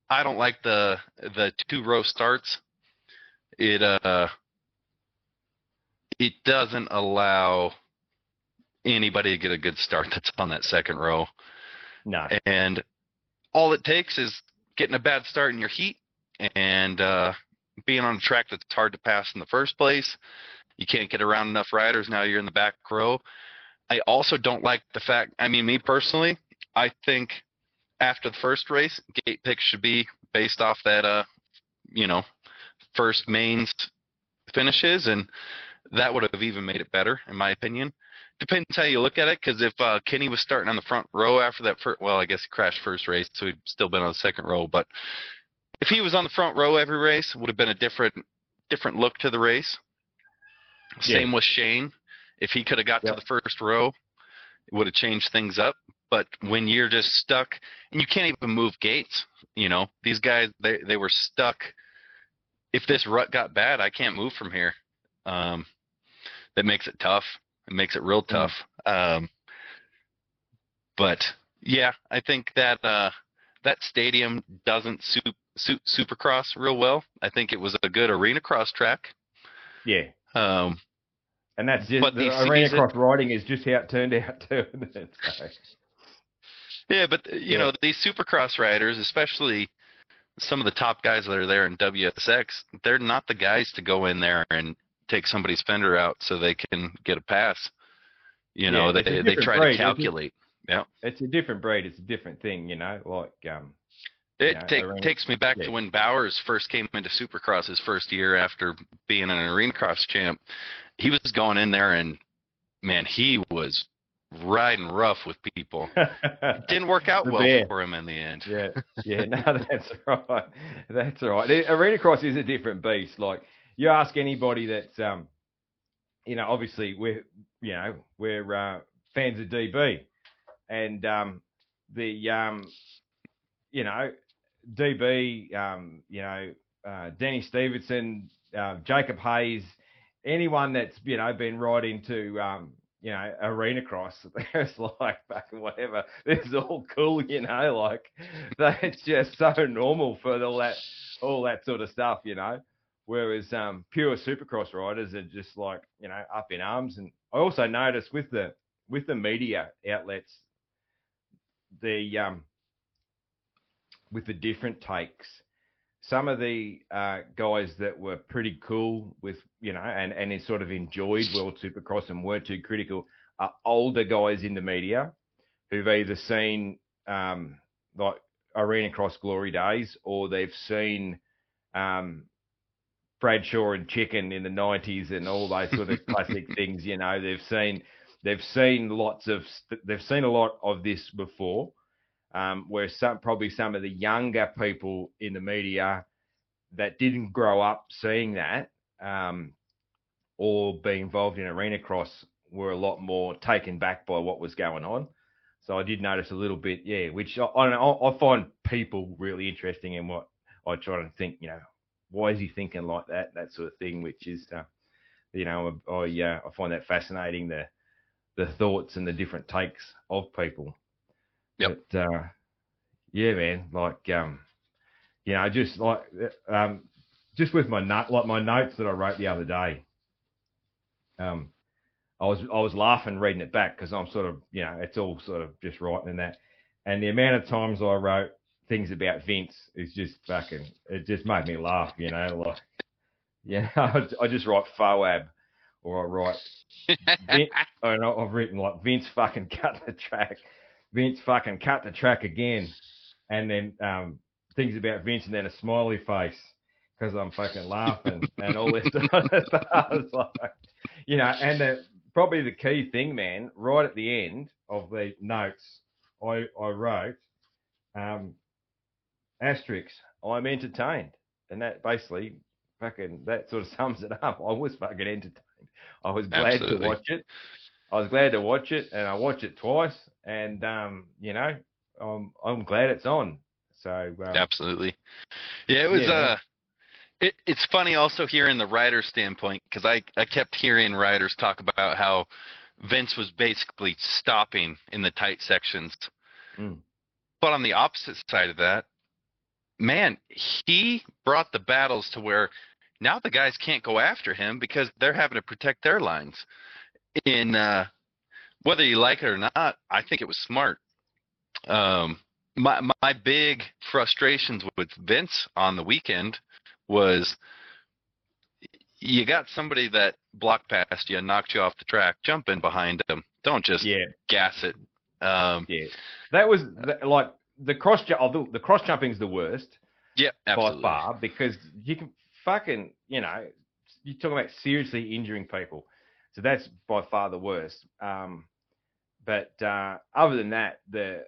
I don't like the the two row starts. It uh it doesn't allow anybody to get a good start that's on that second row. no. And all it takes is getting a bad start in your heat and uh, being on a track that's hard to pass in the first place. You can't get around enough riders. Now you're in the back row. I also don't like the fact, I mean, me personally, I think after the first race, gate picks should be based off that, uh, you know, first mains finishes. And that would have even made it better, in my opinion depends how you look at it. Because if uh, Kenny was starting on the front row after that first, well, I guess he crashed first race, so he'd still been on the second row. But if he was on the front row every race, it would have been a different different look to the race. Yeah. Same with Shane. If he could have got to the first row, it would have changed things up. But when you're just stuck, and you can't even move gates, you know, these guys they they were stuck. If this rut got bad, I can't move from here. Um, that makes it tough. It makes it real tough. Um, but yeah, I think that uh, that stadium doesn't suit, suit Supercross real well. I think it was a good arena cross track. Yeah. Um, And that's just But the arena these- cross riding is just how it turned out too. So, yeah, but uh, you Yeah. know these Supercross riders, especially some of the top guys that are there in WSX, they're not the guys to go in there and take somebody's fender out so they can get a pass. You know, Yeah, they they try breed, to isn't it? calculate. it's a different breed. It's a different thing, you know. Like um, It Yeah, take, arena- takes me back yeah. to when Bowers first came into Supercross his first year after being an arena cross champ. He was going in there and man, he was riding rough with people. Didn't work out well bear. for him in the end. Yeah, yeah, no, that's right. That's right. The Arena Cross is a different beast. Like you ask anybody that's, um, you know, obviously we're, you know, we're uh, fans of DB, and um, the, um, you know, DB, um, you know, uh, Danny Stevenson, uh, Jacob Hayes, anyone that's you know been right into um, you know, arena cross. There's like whatever. Is all cool, you know, like that's just so normal for all that all that sort of stuff, you know. Whereas um pure supercross riders are just like, you know, up in arms. And I also noticed with the with the media outlets, the um with the different takes, some of the uh, guys that were pretty cool with, you know, and, and sort of enjoyed World Supercross and weren't too critical are older guys in the media who've either seen um, like Arena Cross glory days or they've seen um, Bradshaw and Chicken in the 90s and all those sort of classic things, you know, they've seen they've seen lots of they've seen a lot of this before um, where some probably some of the younger people in the media that didn't grow up seeing that um, or be involved in arena cross were a lot more taken back by what was going on. So I did notice a little bit, yeah, which I, I don't know. I, I find people really interesting in what I try to think, you know, why is he thinking like that, that sort of thing, which is, uh, you know, I, I, uh, I find that fascinating, the the thoughts and the different takes of people. Yep. But, uh, yeah, man, like, um, you know, just like, um, just with my note, like my notes that I wrote the other day, um, I was I was laughing reading it back because I'm sort of, you know, it's all sort of just writing and that, and the amount of times I wrote things about Vince is just fucking, it just made me laugh, you know, like, yeah, I, I just write Foab or I write Vin- I know I've written like Vince fucking cut the track. Vince fucking cut the track again. And then um, things about Vince and then a smiley face because I'm fucking laughing and all this stuff. It's like, you know, and the, probably the key thing, man, right at the end of the notes, I, I wrote um, asterisk, I'm entertained. And that basically fucking, that sort of sums it up. I was fucking entertained. I was glad Absolutely. to watch it. I was glad to watch it, and I watched it twice. And um, you know, I'm I'm glad it's on. So um, Absolutely. Yeah, it was. Yeah. Uh, it, it's funny also hearing the writer standpoint because I I kept hearing writers talk about how Vince was basically stopping in the tight sections. Mm. But on the opposite side of that, man, he brought the battles to where now the guys can't go after him because they're having to protect their lines. In uh, whether you like it or not, I think it was smart. Um, my my big frustrations with Vince on the weekend was you got somebody that blocked past you, knocked you off the track, jump in behind them. Don't just yeah, gas it. Um, yeah, that was like the cross jump. although The cross jumping's the worst yeah, absolutely. by far because you can fucking you know you're talking about seriously injuring people, so that's by far the worst. Um, but uh, other than that, the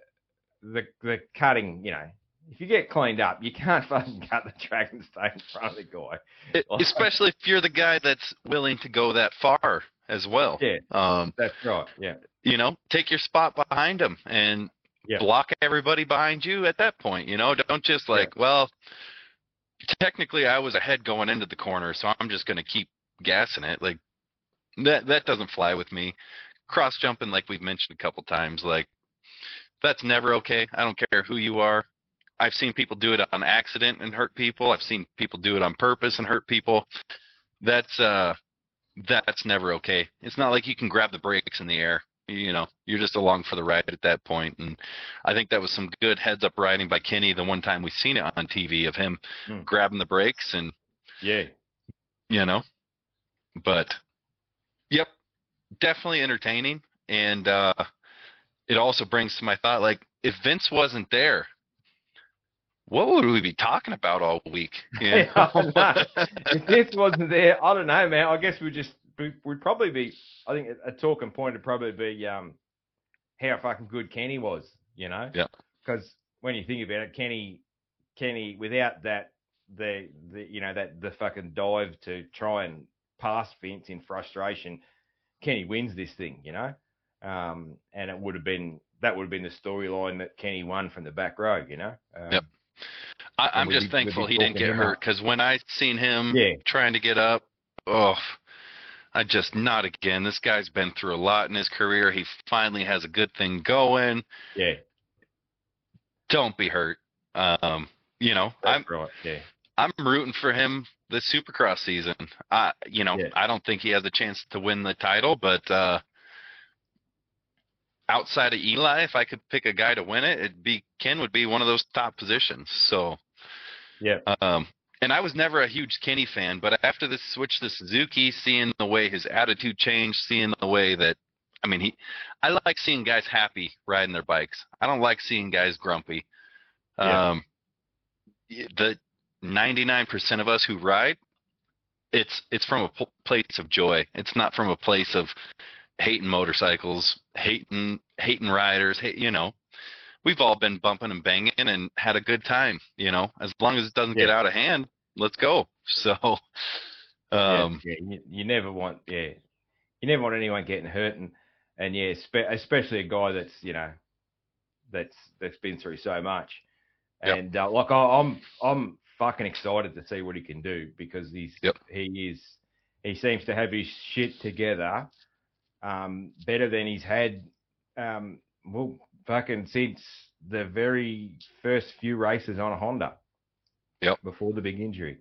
the the cutting, you know, if you get cleaned up, you can't fucking cut the track and stay in front of the guy. It- Like- especially if you're the guy that's willing to go that far as well. Yeah, Um, that's right. Yeah, you know, take your spot behind him and Yeah. block everybody behind you at that point. You know, don't just like, well, technically I was ahead going into the corner, so I'm just going to keep gassing it. Like that that doesn't fly with me. Cross jumping, like we've mentioned a couple times, like that's never okay. I don't care who you are. I've seen people do it on accident and hurt people. I've seen people do it on purpose and hurt people. That's uh that's never okay. It's not like you can grab the brakes in the air. You know, you're just along for the ride at that. And I think that was some good heads up riding by Kenny the one time we've seen it on TV of him Mm. grabbing the brakes and yeah, you know. But yep, definitely entertaining. And uh it also brings to my thought like if Vince wasn't there, what would we be talking about all week? Yeah, I know? know. if this wasn't there, I don't know, man. I guess we'd just we- we'd probably be. I think a- talking point would probably be um, how fucking good Kenny was, you know? Yeah. Because when you think about it, Kenny, Kenny, without that, the the you know that the fucking dive to try and pass Vince in frustration, Kenny wins this thing, you know. Um, and it would have been that would have been the storyline that Kenny won from the back row, you know. Um, Yep. I, I'm just be- thankful he didn't get hurt because when I seen him Yeah. trying to get up, oh, I just not again. This guy's been through a lot in his career. He finally has a good thing going. Yeah, Don't be hurt. Um, you know, I'm right. Yeah, I'm rooting for him this Supercross season. I, you know, Yeah. I don't think he has a chance to win the title, but uh, outside of Eli, if I could pick a guy to win it, it'd be Ken would be one of those top positions. So, yeah, um, and I was never a huge Kenny fan, but after this switch to Suzuki, seeing the way his attitude changed, seeing the way that, I mean, he, I like seeing guys happy riding their bikes. I don't like seeing guys grumpy. Yeah. Um, the 99% of us who ride, it's it's from a pl- place of joy. It's not from a place of hating motorcycles, hating hating riders. Hate, you know, we've all been bumping and banging and had a good time. You know, as long as it doesn't get out of hand, let's go. So, um, yeah. You, you never want, yeah, you never want anyone getting hurt, and and yeah, spe- especially a guy that's you know, that's that's been through so much, Yep. and uh, like I, I'm I'm fucking excited to see what he can do because he's Yep. he is he seems to have his shit together, um, better than he's had, um, well, fucking since the very first few races on a Honda. Yep. Before the big injury,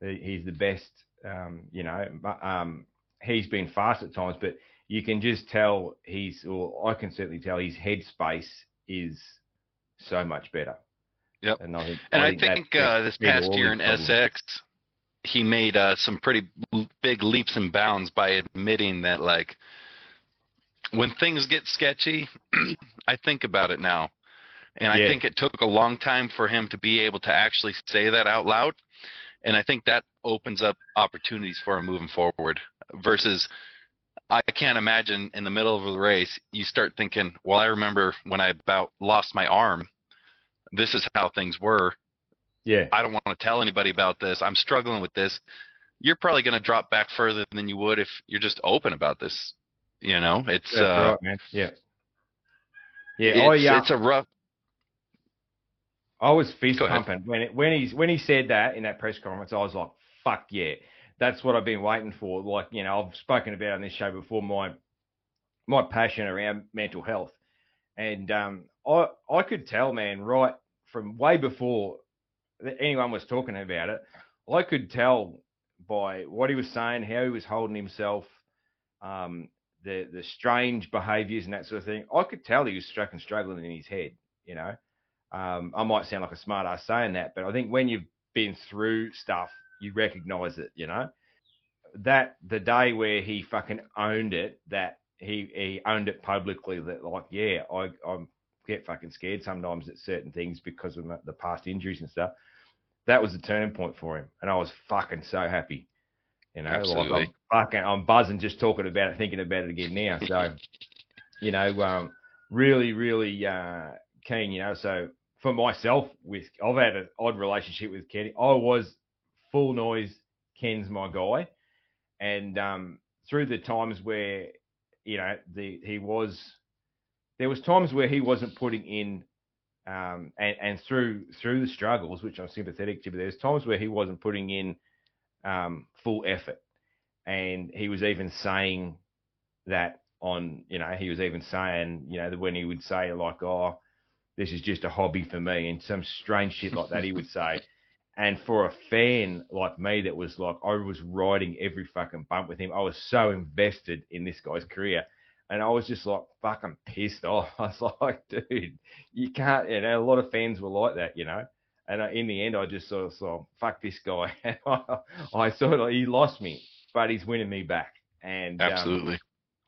he's the best. Um, you know, um, he's been fast at times, but you can just tell he's, or I can certainly tell his headspace is so much better. Yep. And I think, and I that's- think uh, this past year in problems. SX, he made uh, some pretty big leaps and bounds by admitting that like when things get sketchy, I think about it now. And I Yeah. think it took a long time for him to be able to actually say that out loud. And I think that opens up opportunities for him moving forward versus I can't imagine in the middle of the race you start thinking, well, I remember when I about lost my arm. This is how things were. Yeah. I don't want to tell anybody about this. I'm struggling with this. You're probably going to drop back further than you would if you're just open about this. You know, it's That's uh, right, man. Yeah. Yeah. it's, oh, yeah. it's a rough. I was fist pumping when it, when he's when he said that in that press conference. I was like, "Fuck yeah!" That's what I've been waiting for. Like you know, I've spoken about on this show before my my passion around mental health, and um, I I could tell, man, right from way before that anyone was talking about it, I could tell by what he was saying, how he was holding himself, um, the the strange behaviours and that sort of thing. I could tell he was struck struggling in his head. You know, um, I might sound like a smart ass saying that, but I think when you've been through stuff, you recognize it, you know? That the day where he fucking owned it, that he he owned it publicly, that like, yeah, I I get fucking scared sometimes at certain things because of the- the past injuries and stuff. That was the turning point for him, and I was fucking so happy. You know, like Absolutely. I'm fucking, I'm buzzing just talking about it, thinking about it again now. So, you know, um, really, really uh, keen. You know, so for myself, with I've had an odd relationship with Kenny. I was full noise. Ken's my guy, and um, through the times where you know the he was, there was times where he wasn't putting in, um, and and through through the struggles, which I'm sympathetic to, but there's times where he wasn't putting in um, full effort, and he was even saying that on you know he was even saying you know that when he would say like oh this is just a hobby for me and some strange shit like that he would say. And for a fan like me that was like I was riding every fucking bump with him I was so invested in this guy's career and I was just like fucking pissed off. I was like dude you can't you know a lot of fans were like that you know and uh, in the end I just sort of saw fuck this guy I sort of he lost me but he's winning me back and um, Absolutely.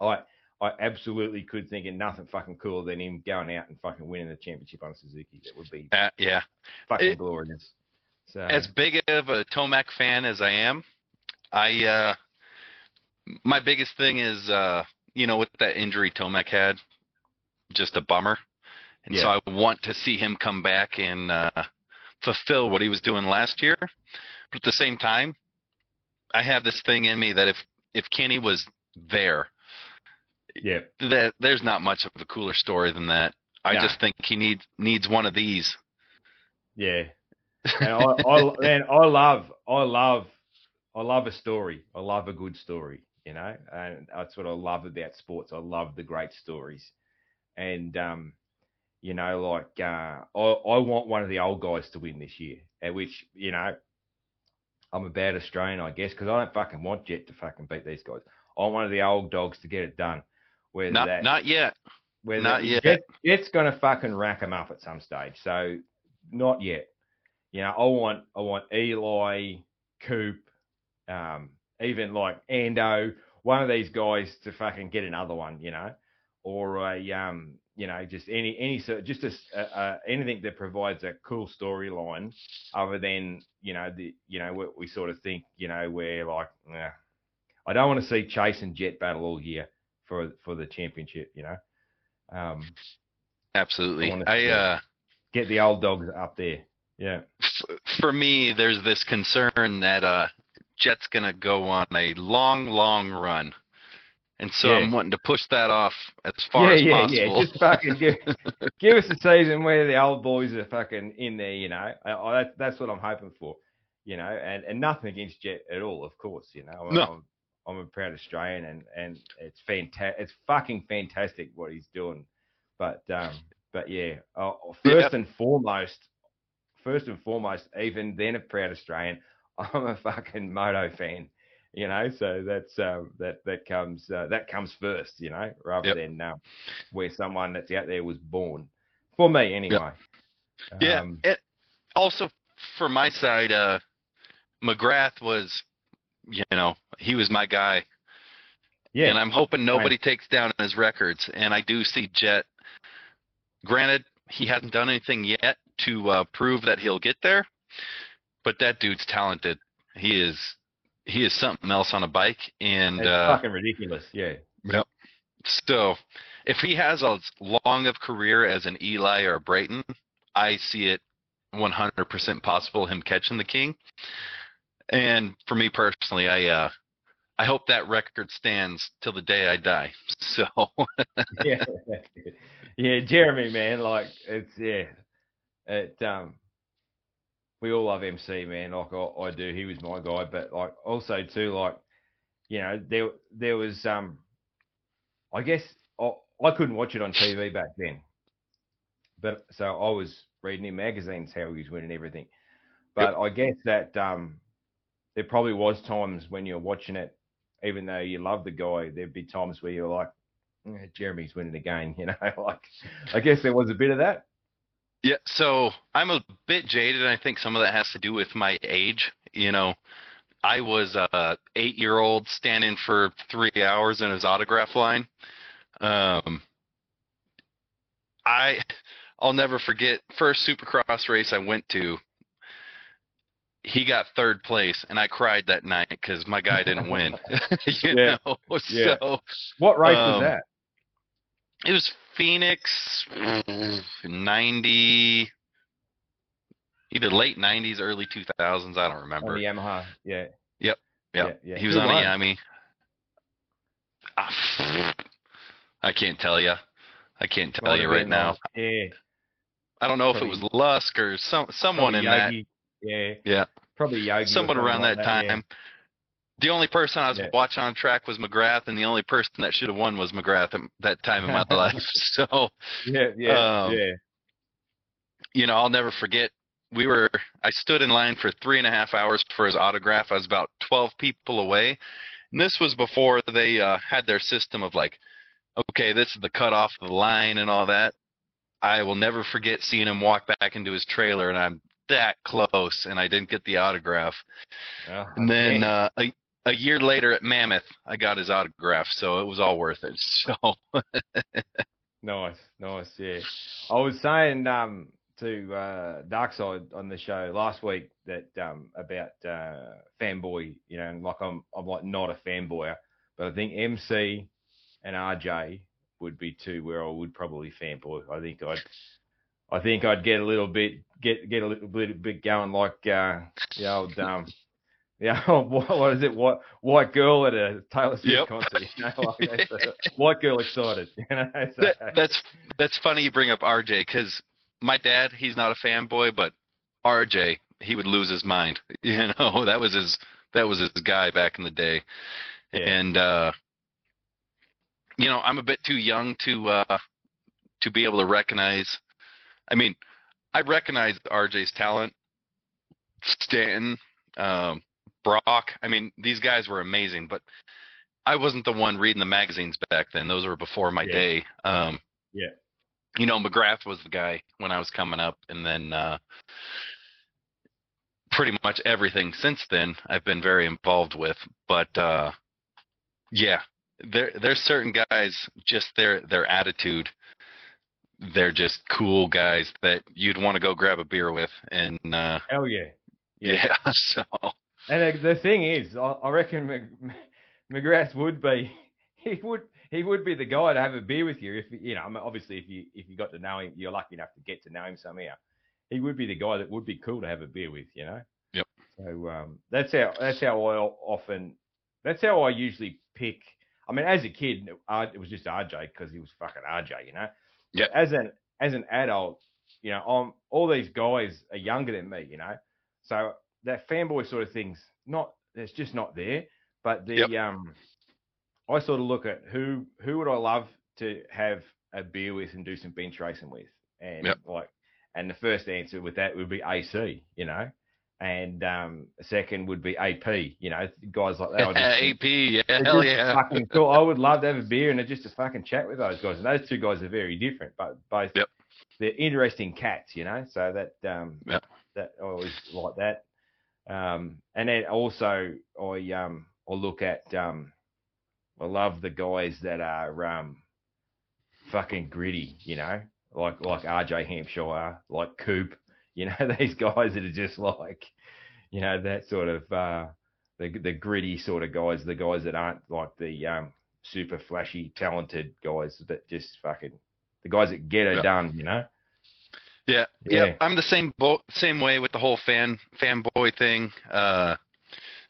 I I absolutely could think of nothing fucking cooler than him going out and fucking winning the championship on Suzuki. That would be Uh, yeah. fucking It- glorious. So As big of a Tomac fan as I am, I uh my biggest thing is uh you know with that injury Tomac had, just a bummer. And so I want to see him come back and uh, fulfill what he was doing last year. But at the same time, I have this thing in me that if if Kenny was there, Yeah. that there's not much of a cooler story than that. I No. just think he needs needs one of these. Yeah. And I, I, man, I love, I love, I love a story. I love a good story, you know, and that's what I love about sports. I love the great stories, and um, you know, like uh, I, I want one of the old guys to win this year. At which, you know, I'm a bad Australian, I guess, because I don't fucking want Jett to fucking beat these guys. I want one of the old dogs to get it done. Whether Not that, not yet. whether Not yet. Jett, Jett's gonna fucking rack him up at some stage. So not yet. You know, I want I want Eli, Coop, um, even like Ando, one of these guys to fucking get another one. You know, or a um, you know, just any any sort, just a, a- anything that provides a cool storyline, other than you know the you know what we sort of think you know where like, nah, I don't want to see Chase and Jett battle all year for for the championship. You know. Um, Absolutely. wanna I uh get the old dogs up there. Yeah. for me there's this concern that uh Jett's going to go on a long long run. And so I'm wanting to push that off as far yeah, as yeah, possible. yeah. Just fucking give, give us a season where the old boys are fucking in there. You know, I, I, that's that's what I'm hoping for. You know, and and nothing against Jett at all, of course. You know, No. I'm, I'm a proud Australian, and and it's fantastic. It's fucking fantastic what he's doing. But um, but yeah, uh, first and foremost, first and foremost, even then a proud Australian, I'm a fucking moto fan. You know, so that's um, that that comes uh, that comes first. You know, rather Yep. than um, where someone that's out there was born. For me, anyway. Yeah. Um, it, also, for my side, uh, McGrath was, you know, he was my guy, yeah. and I'm hoping nobody takes down his records. And I do see Jett. Granted, he hasn't done anything yet to uh, prove that he'll get there, but that dude's talented. He is. He is something else on a bike, and it's uh, fucking ridiculous. Yeah. Yep. So, if he has as long of career as an Eli or a Brayton, I see it 100% possible him catching the king. And for me personally, I uh, I hope that record stands till the day I die. So, yeah, yeah, Jeremy, man, like it's yeah, it um, we all love MC, man. Like I, I do, he was my guy, but like also too, like you know, there there was um, I guess I, I couldn't watch it on TV back then, but so I was reading in magazines how he was winning everything, but I guess that um, there probably was times when you're watching it, even though you love the guy, there'd be times where you're like. "Yeah, Jeremy's winning again, you know. Like, I guess there was a bit of that. Yeah, so I'm a bit jaded. and I think some of that has to do with my age. You know, I was a eight year old standing for three hours in his autograph line. Um, I I'll never forget first Supercross race I went to. He got third place, and I cried that night because my guy didn't win. you Yeah. know, Yeah. so What race was Um, that? it was Phoenix ninety, either late nineties, early two thousands. I don't On remember. the Yamaha. Yeah. Yep. Yeah. yeah. He was Who on won? a Yami. Ah, I can't tell you. I can't tell you right now. Yeah. I don't know if it was Lusk or some someone probably in that. Yeah. Yeah, Probably Yogi. someone around like that yeah. The only person I was Yeah. watching on track was McGrath, and the only person that should have won was McGrath at that time in my life. So, Yeah. Yeah. Um, yeah. you know, I'll never forget. We were, I stood in line for three and a half hours for his autograph. I was about 12 people away. And this was before they uh, had their system of like, okay, this is the cutoff of the line and all that. I will never forget seeing him walk back into his trailer, and I'm that close, and I didn't get the autograph. Oh, And then uh, a, a year later at Mammoth, I got his autograph, so it was all worth it. So Nice, nice, yeah. I was saying um, to uh, Darkside on the show last week that um, about uh, fanboy, you know, and like I'm I'm like not a fanboy, but I think MC and RJ would be two where I would probably fanboy. I think I'd I think I'd get a little bit get get a little bit, bit going like uh, the old um yeah what, what is it what white girl at a Taylor Swift Yep. concert you know like white girl excited you know so, That, that's that's funny you bring up RJ because my dad he's not a fanboy, but RJ he would lose his mind. You know that was his that was his guy back in the day, Yeah. and uh, you know I'm a bit too young to uh, to be able to recognize. I mean, I recognize RJ's talent, Stanton, um, Brock. I mean, these guys were amazing, but I wasn't the one reading the magazines back then. Those were before my Yeah. day. Um, Yeah. You know, McGrath was the guy when I was coming up, and then uh, pretty much everything since then I've been very involved with. But uh, yeah, there there's certain guys just their their attitude. They're just cool guys that you'd want to go grab a beer with, and uh, hell yeah yeah. So And the, the thing is, I, I reckon Mc, McGrath would be he would he would be the guy to have a beer with you if you know. Obviously, if you if you got to know him, you're lucky enough to get to know him somehow. He would be the guy that would be cool to have a beer with, you know. Yep. So um, that's how that's how I often that's how I usually pick. I mean, as a kid, it was just RJ because he was fucking RJ, you know. Yep. As an as an adult, you know, I'm all these guys are younger than me, you know. So that fanboy sort of thing's not it's just not there. But the Yep. um I sort of look at who who would I love to have a beer with and do some bench racing with. And Yep. like and the first answer with that would be AC, you know. And um second would be AP, you know, guys like that. Just AP, yeah, hell yeah. Fucking cool. I would love to have a beer and just to fucking chat with those guys. And those two guys are very different, but both Yep. they're interesting cats, you know. So that um Yep. that I always like that. Um and then also I um I look at um I love the guys that are um fucking gritty, you know, like like RJ Hampshire, like Coop, you know, these guys that are just like, you know, that sort of uh the the gritty sort of guys, the guys that aren't like the um super flashy, talented guys that just fucking the guys that get it Yeah. done, you know. Yeah, Yeah. yeah. I'm the same bo- same way with the whole fan fanboy thing. Uh,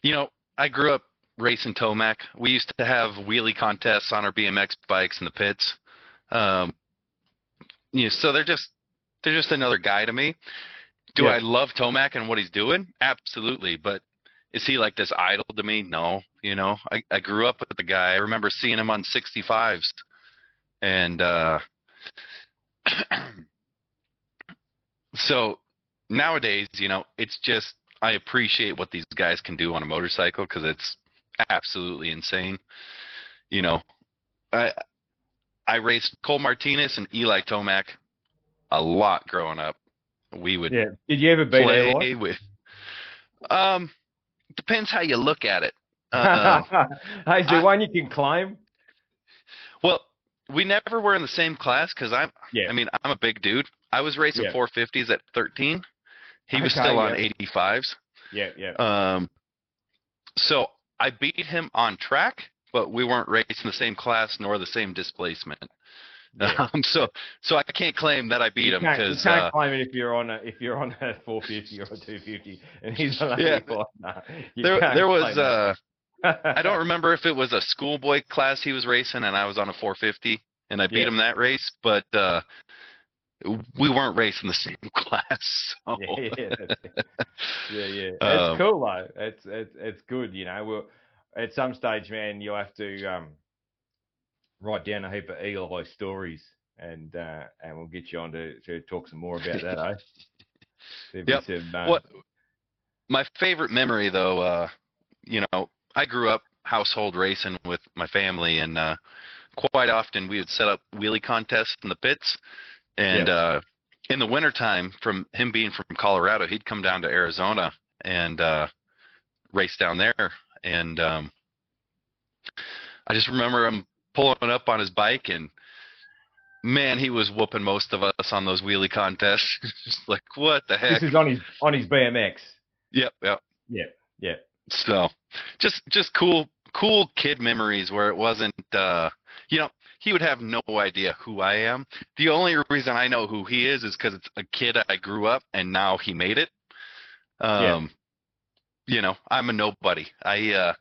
you know, I grew up racing Tomac. We used to have wheelie contests on our BMX bikes in the pits. Um, you know, so they're just they're just another guy to me. Do Yeah. I love Tomac and what he's doing? Absolutely, but is he like this idol to me? No. You know, I, I grew up with the guy. I remember seeing him on 65s, and uh, so nowadays, you know, it's just I appreciate what these guys can do on a motorcycle because it's absolutely insane. You know, I I raced Cole Martinez and Eli Tomac a lot growing up. We would Yeah. Did you ever beat play Eli? with. Um, depends how you look at it. Uh, hey, there I- one you can claim? well, we never were in the same class because I'm. Yeah. I mean, I'm a big dude. I was racing Yeah. 450s at 13. He was Okay, still on yeah. 85s. Yeah, yeah. Um, so I beat him on track, but we weren't racing the same class nor the same displacement. yeah. Um, so so I can't claim that I beat him can't, you because can't uh, claim it if you're on a if you're on a 450 or a 250 and he's on a Yeah. 85. Nah, there there was uh I don't remember if it was a schoolboy class he was racing and I was on a 450 and I beat Yeah. him that race, but uh we weren't racing the same class. So. yeah, yeah, yeah, yeah. It's Um, cool though. It's it's it's good. You know, we'll, at some stage, man, you'll have to um, write down a heap of Eli stories, and uh, and we'll get you on to, to talk some more about that, eh? Yep. some, uh, What my favorite memory though, uh, you know, I grew up household racing with my family and uh quite often we would set up wheelie contests in the pits and Yeah. uh in the wintertime from him being from Colorado, he'd come down to Arizona and uh race down there and um I just remember him pulling up on his bike and man, he was whooping most of us on those wheelie contests. just like what the heck? This is on his on his BMX. Yep, yep. Yeah, yeah. So, just just cool cool kid memories where it wasn't uh you know, he would have no idea who I am. The only reason I know who he is is because it's a kid I grew up and now he made it. Um, Yeah. you know, I'm a nobody. I uh,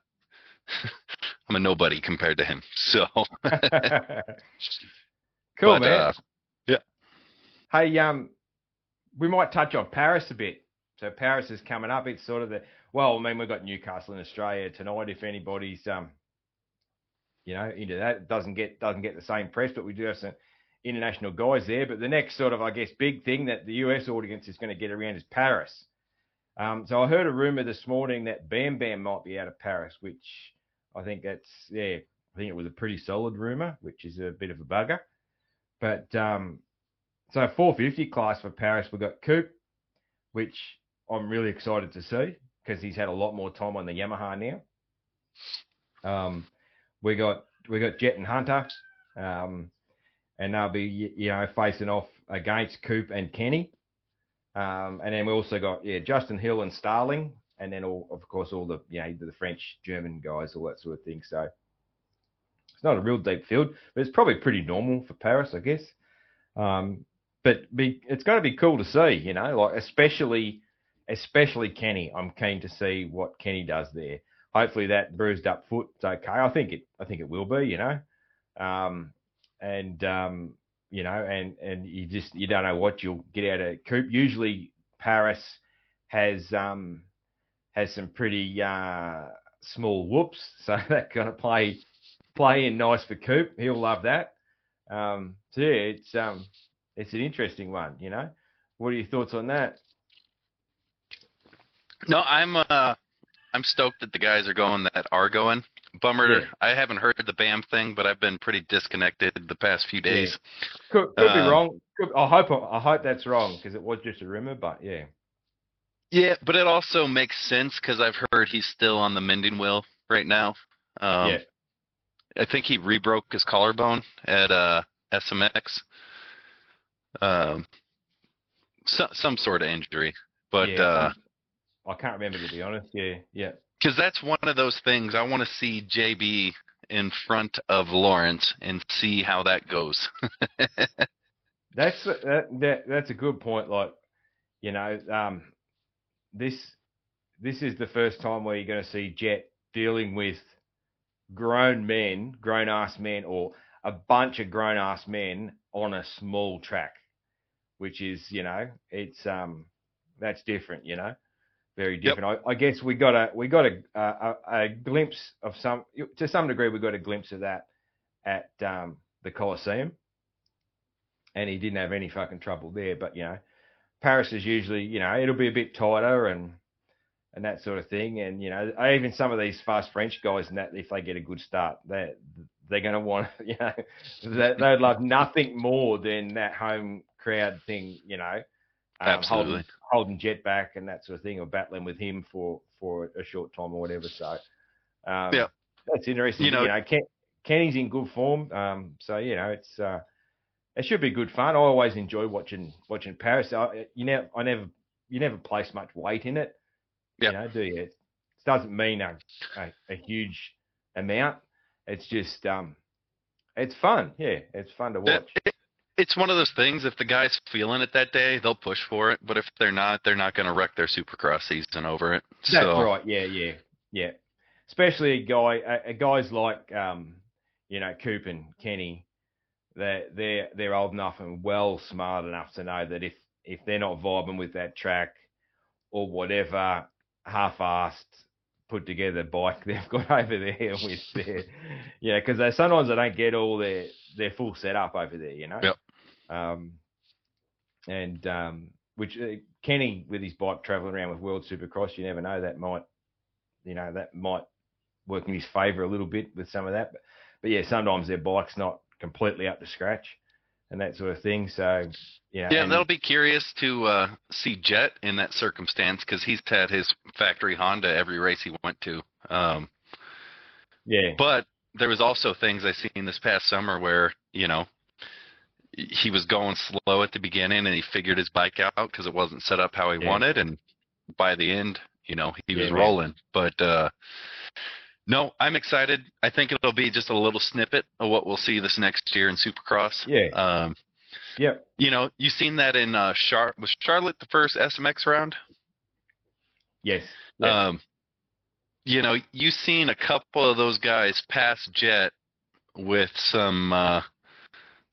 I'm a nobody compared to him. So cool, but, man. uh, Hey, um, we might touch on Paris a bit. So Paris is coming up. It's sort of the well, I mean, we've got Newcastle in Australia tonight. If anybody's um, you know, into that, doesn't get doesn't get the same press, but we do have some international guys there. But the next sort of, I guess, big thing that the US audience is going to get around is Paris. Um, so I heard a rumor this morning that Bam Bam might be out of Paris, which I think that's yeah, I think it was a pretty solid rumor, which is a bit of a bugger. But um, so 450 class for Paris, we've got Coop, which I'm really excited to see because he's had a lot more time on the Yamaha now. Um, we got we got Jett and Hunter, um, and they'll be you know facing off against Coop and Kenny. Um, and then we also got yeah Justin Hill and Starling, and then all of course all the you know the French, German guys, all that sort of thing. So it's not a real deep field, but it's probably pretty normal for Paris, I guess. Um, but be, it's going to be cool to see, you know, like especially especially Kenny. I'm keen to see what Kenny does there. Hopefully that bruised up foot's okay. I think it I think it will be, you know. Um, and um, you know, and and you just you don't know what you'll get out of Coop. Usually Paris has um has some pretty uh small whoops, so that gonna play play in nice for Coop. He'll love that. Um, so yeah, it's um it's an interesting one, you know. What are your thoughts on that? no, I'm uh, I'm stoked that the guys are going that are going. Bummer, Yeah. I haven't heard the BAM thing, but I've been pretty disconnected the past few days. Could, could be Um, wrong. Could, I hope I hope that's wrong because it was just a rumor, but yeah. Yeah, but it also makes sense because I've heard he's still on the mending wheel right now. Um, Yeah. I think he rebroke his collarbone at uh, SMX. Um, so, some sort of injury, but yeah, uh I can't remember to be honest. Yeah, yeah. because that's one of those things I want to see JB in front of Lawrence and see how that goes. That's that, that that's a good point. Like, you know, um, this this is the first time where you're going to see Jett dealing with grown men, grown ass men, or a bunch of grown ass men on a small track, which is, you know, it's um, that's different. You know, very different. I, I guess we got a we got a, a a glimpse of some to some degree we got a glimpse of that at um, the Coliseum and he didn't have any fucking trouble there. But you know, Paris is usually you know it'll be a bit tighter and and that sort of thing. And you know, even some of these fast French guys and that if they get a good start, they they're going to want you know they, they'd love nothing more than that home crowd thing. You know, um, Absolutely. holding, holding Jett back and that sort of thing, or battling with him for for a short time or whatever. So um, Yeah. that's interesting. You You know- know, Ken, Kenny's in good form. Um, so you know, it's uh, it should be good fun. I always enjoy watching watching Paris. I, you know, I never you never place much weight in it. Yeah. You know, do you? It doesn't mean a, a, a huge amount. It's just um, it's fun. Yeah, it's fun to watch. it- it's one of those things. If the guy's feeling it that day, they'll push for it. But if they're not, they're not going to wreck their Supercross season over it. That's so right. Yeah, yeah, yeah. Especially a guy, a, a guys like um, you know, Coop and Kenny. They're they're they're old enough and well smart enough to know that if if they're not vibing with that track or whatever half-assed put together bike they've got over there with their yeah because they sometimes they don't get all their their full setup over there you know Yep. Um and um which uh, Kenny with his bike traveling around with World Supercross you never know that might you know that might work in his favor a little bit with some of that. But, but yeah sometimes their bike's not completely up to scratch and that sort of thing. So you know yeah, and- that'll be curious to uh, see Jett in that circumstance because he's had his factory Honda every race he went to. Um, yeah. But there was also things I seen this past summer where you know he was going slow at the beginning and he figured his bike out because it wasn't set up how he Yeah. wanted, and by the end, you know, he was Yeah, man. rolling. But uh, No, I'm excited. I think it'll be just a little snippet of what we'll see this next year in Supercross. Yeah. Um, Yep. you know, you seen that in uh, Char- was Charlotte the first SMX round? Yes. Yeah. Um, you know, you seen a couple of those guys pass Jett with some uh,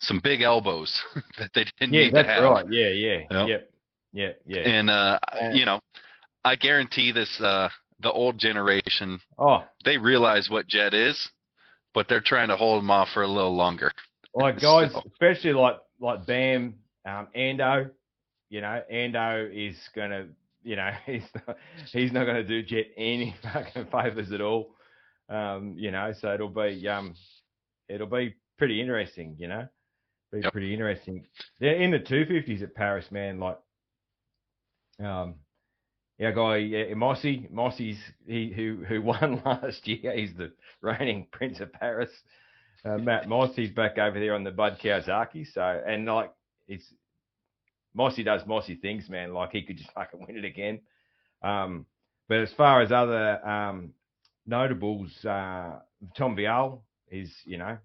some big elbows that they didn't yeah, need that's to have. right. Yeah, yeah. Yep. Yep. Yeah, yeah. And uh, Uh, you know, I guarantee this uh, the old generation oh, they realize what Jett is, but they're trying to hold him off for a little longer. like guys, So- especially like like Bam, um, Ando. You know, Ando is gonna, you know, he's not, he's not gonna do Jett any fucking favors at all. Um, you know, so it'll be um, it'll be pretty interesting. You know, be Yep. pretty interesting. They're in the two fifties at Paris, man. Like, um, our guy yeah, Mossy, Mossy's he who who won last year. He's the reigning Prince of Paris. Uh, Matt Moss, he's back over there on the Bud Kawasaki. So and like it's Mossy does Mossy things, man. Like he could just fucking win it again. Um, but as far as other um, notables, uh, Tom Vialle is, you know,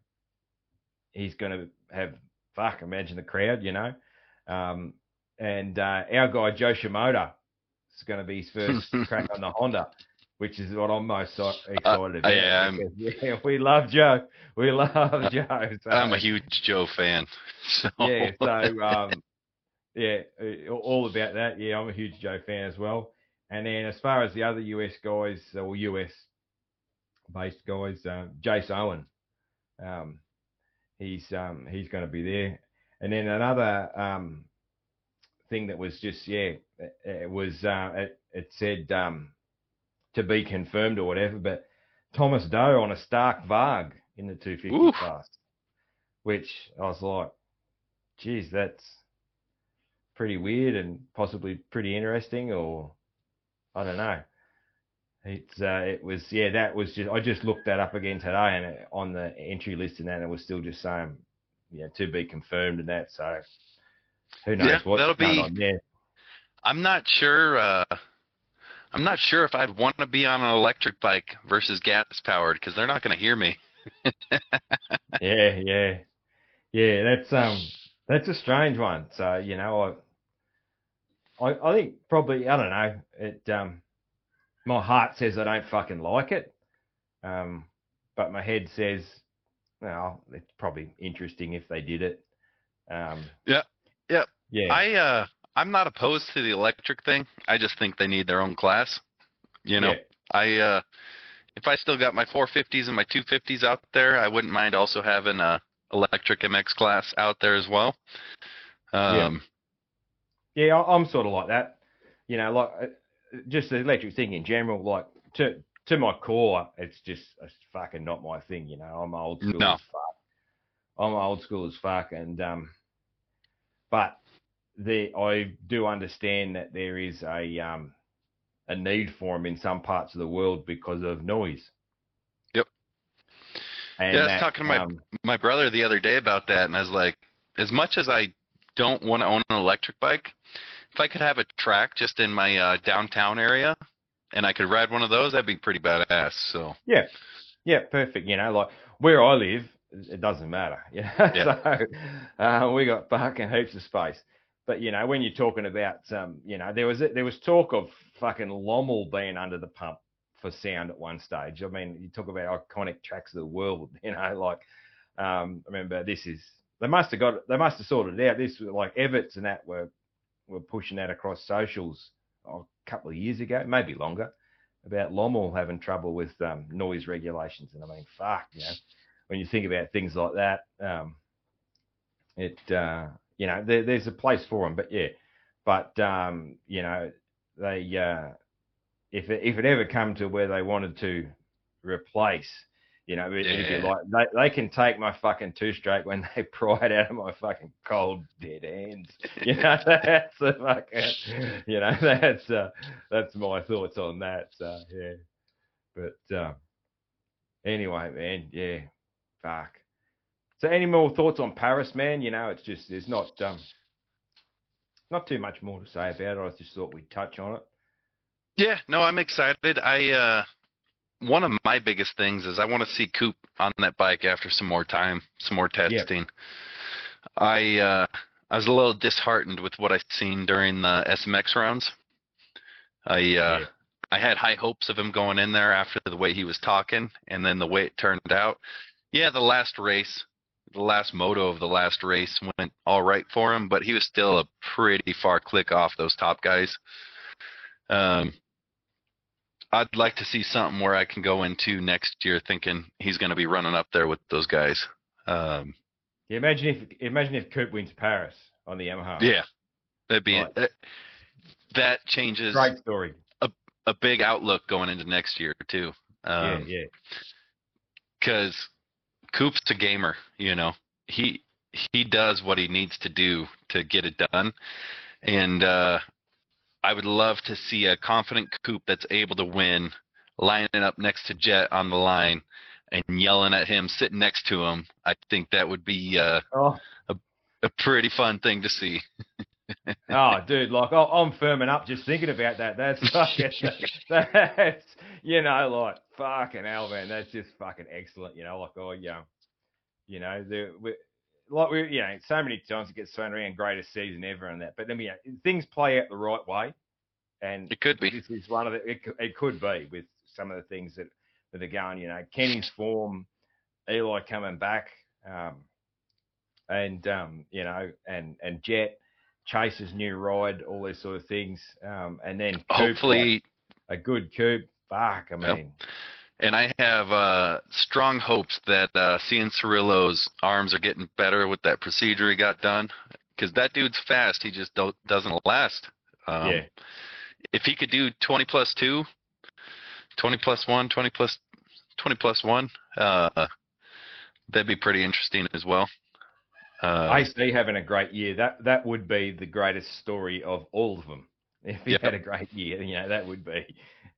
he's going to have fuck. Imagine the crowd, you know. Um, and uh, our guy Jo Shimoda is going to be his first crack on the Honda, which is what I'm most so excited about. yeah, I'm- because, yeah, we love Jo. We love Jo. So, I'm a huge Jo fan. So yeah, so um, yeah, uh, all about that. Yeah, I'm a huge Jo fan as well. And then as far as the other US guys or US based guys, uh, Jace Owen, um, he's um, he's going to be there. And then another um, thing that was just yeah, it, it was uh, it, it said um, to be confirmed or whatever, but Thomas Do on a Stark Varg in the 250 Oof. class, which I was like, geez, that's pretty weird and possibly pretty interesting, or I don't know. It's uh, it was yeah that was just I just looked that up again today and it, on the entry list and that it was still just saying yeah to be confirmed and that so who knows Yeah, what's that'll going be- on there. I'm not sure. Uh, I'm not sure if I'd want to be on an electric bike versus gas powered because they're not going to hear me. yeah, yeah, yeah. That's um, that's a strange one. So you know, I, I, I think probably I don't know. It um, my heart says I don't fucking like it, um, but my head says, well, it's probably interesting if they did it. Um, Yeah, yeah. yeah, I uh, I'm not opposed to the electric thing. I just think they need their own class. You know, yeah, I uh, if I still got my 450s and my 250s out there, I wouldn't mind also having a electric MX class out there as well. Yeah. Um, yeah. I, I'm sort of like that. You know, like just the electric thing in general. Like to to my core, it's just it's fucking not my thing. You know, I'm old school No. as fuck. I'm old school as fuck, and um, but the I do understand that there is a um a need for them in some parts of the world because of noise. Yep. And Yeah, I was that, talking to my- um, my brother the other day about that, and I was like, as much as I don't want to own an electric bike, if I could have a track just in my uh, downtown area, and I could ride one of those, that'd be pretty badass. So Yeah, yeah, perfect. You know, like where I live, it doesn't matter. You know? Yeah. so uh, we got fucking heaps of space. But you know, when you're talking about, um, you know, there was there was talk of fucking Lommel being under the pump for sound at one stage. I mean, you talk about iconic tracks of the world. You know, like um, I remember this is they must have got they must have sorted it out. This like Everts and that were were pushing that across socials oh, a couple of years ago, maybe longer about Lommel having trouble with um, noise regulations. And I mean, fuck, you know, when you think about things like that, um, it, uh, you know, there, there's a place for them. But yeah, but um, you know, they uh, if it, if it ever come to where they wanted to replace. You know, it, Yeah. like they, they can take my fucking two stroke when they pry it out of my fucking cold dead hands. You know, that's the fucking, you know, that's uh, that's my thoughts on that. So yeah, but um, anyway, man, yeah, fuck. So any more thoughts on Paris, man? You know, it's just there's not um, not too much more to say about it. I just thought we'd touch on it. yeah, no, I'm excited. I uh, one of my biggest things is I want to see Coop on that bike after some more time, some more testing. I uh, I was a little disheartened with what I seen during the SMX rounds. I uh, Yeah. I had high hopes of him going in there after the way he was talking, and then the way it turned out. Yeah, the last race, the last moto of the last race went all right for him, but he was still a pretty far click off those top guys. Um, I'd like to see something where I can go into next year thinking he's going to be running up there with those guys. Um, Yeah, imagine if imagine if Coop wins Paris on the Yamaha. yeah, that'd be Right. that, that changes Great story. a big outlook going into next year too. Um, yeah, yeah. because Coop's a gamer, you know. He he does what he needs to do to get it done. And uh I would love to see a confident Coop that's able to win lining up next to Jett on the line and yelling at him sitting next to him. I think that would be uh, Oh, a pretty fun thing to see. oh, dude, like I'm firming up just thinking about that. That's fucking, that's you know, like fucking hell, man. That's just fucking excellent. You know, like oh yeah, you know, the like we, you know, so many times it gets thrown around greatest season ever and that, but mean, you know, things play out the right way, and It could be. this is one of the. It, it could be with some of the things that that are going. You know, Kenny's form, Eli coming back, um, and um, you know, and and Jett, Chase's new ride, all these sort of things, um, and then Coop, like, Hopefully a good Coop. Fuck, I Yep. And I have uh, strong hopes that uh, Cianciarulo's arms are getting better with that procedure he got done. Because that dude's fast. He just don't, doesn't last. Um, yeah, If he could do 20 plus 2, 20 plus 1, 20 plus, 20 plus 1, uh, that'd be pretty interesting as well. Uh, AC having a great year. That that would be the greatest story of all of them. If he Yep. had a great year, you know, that would be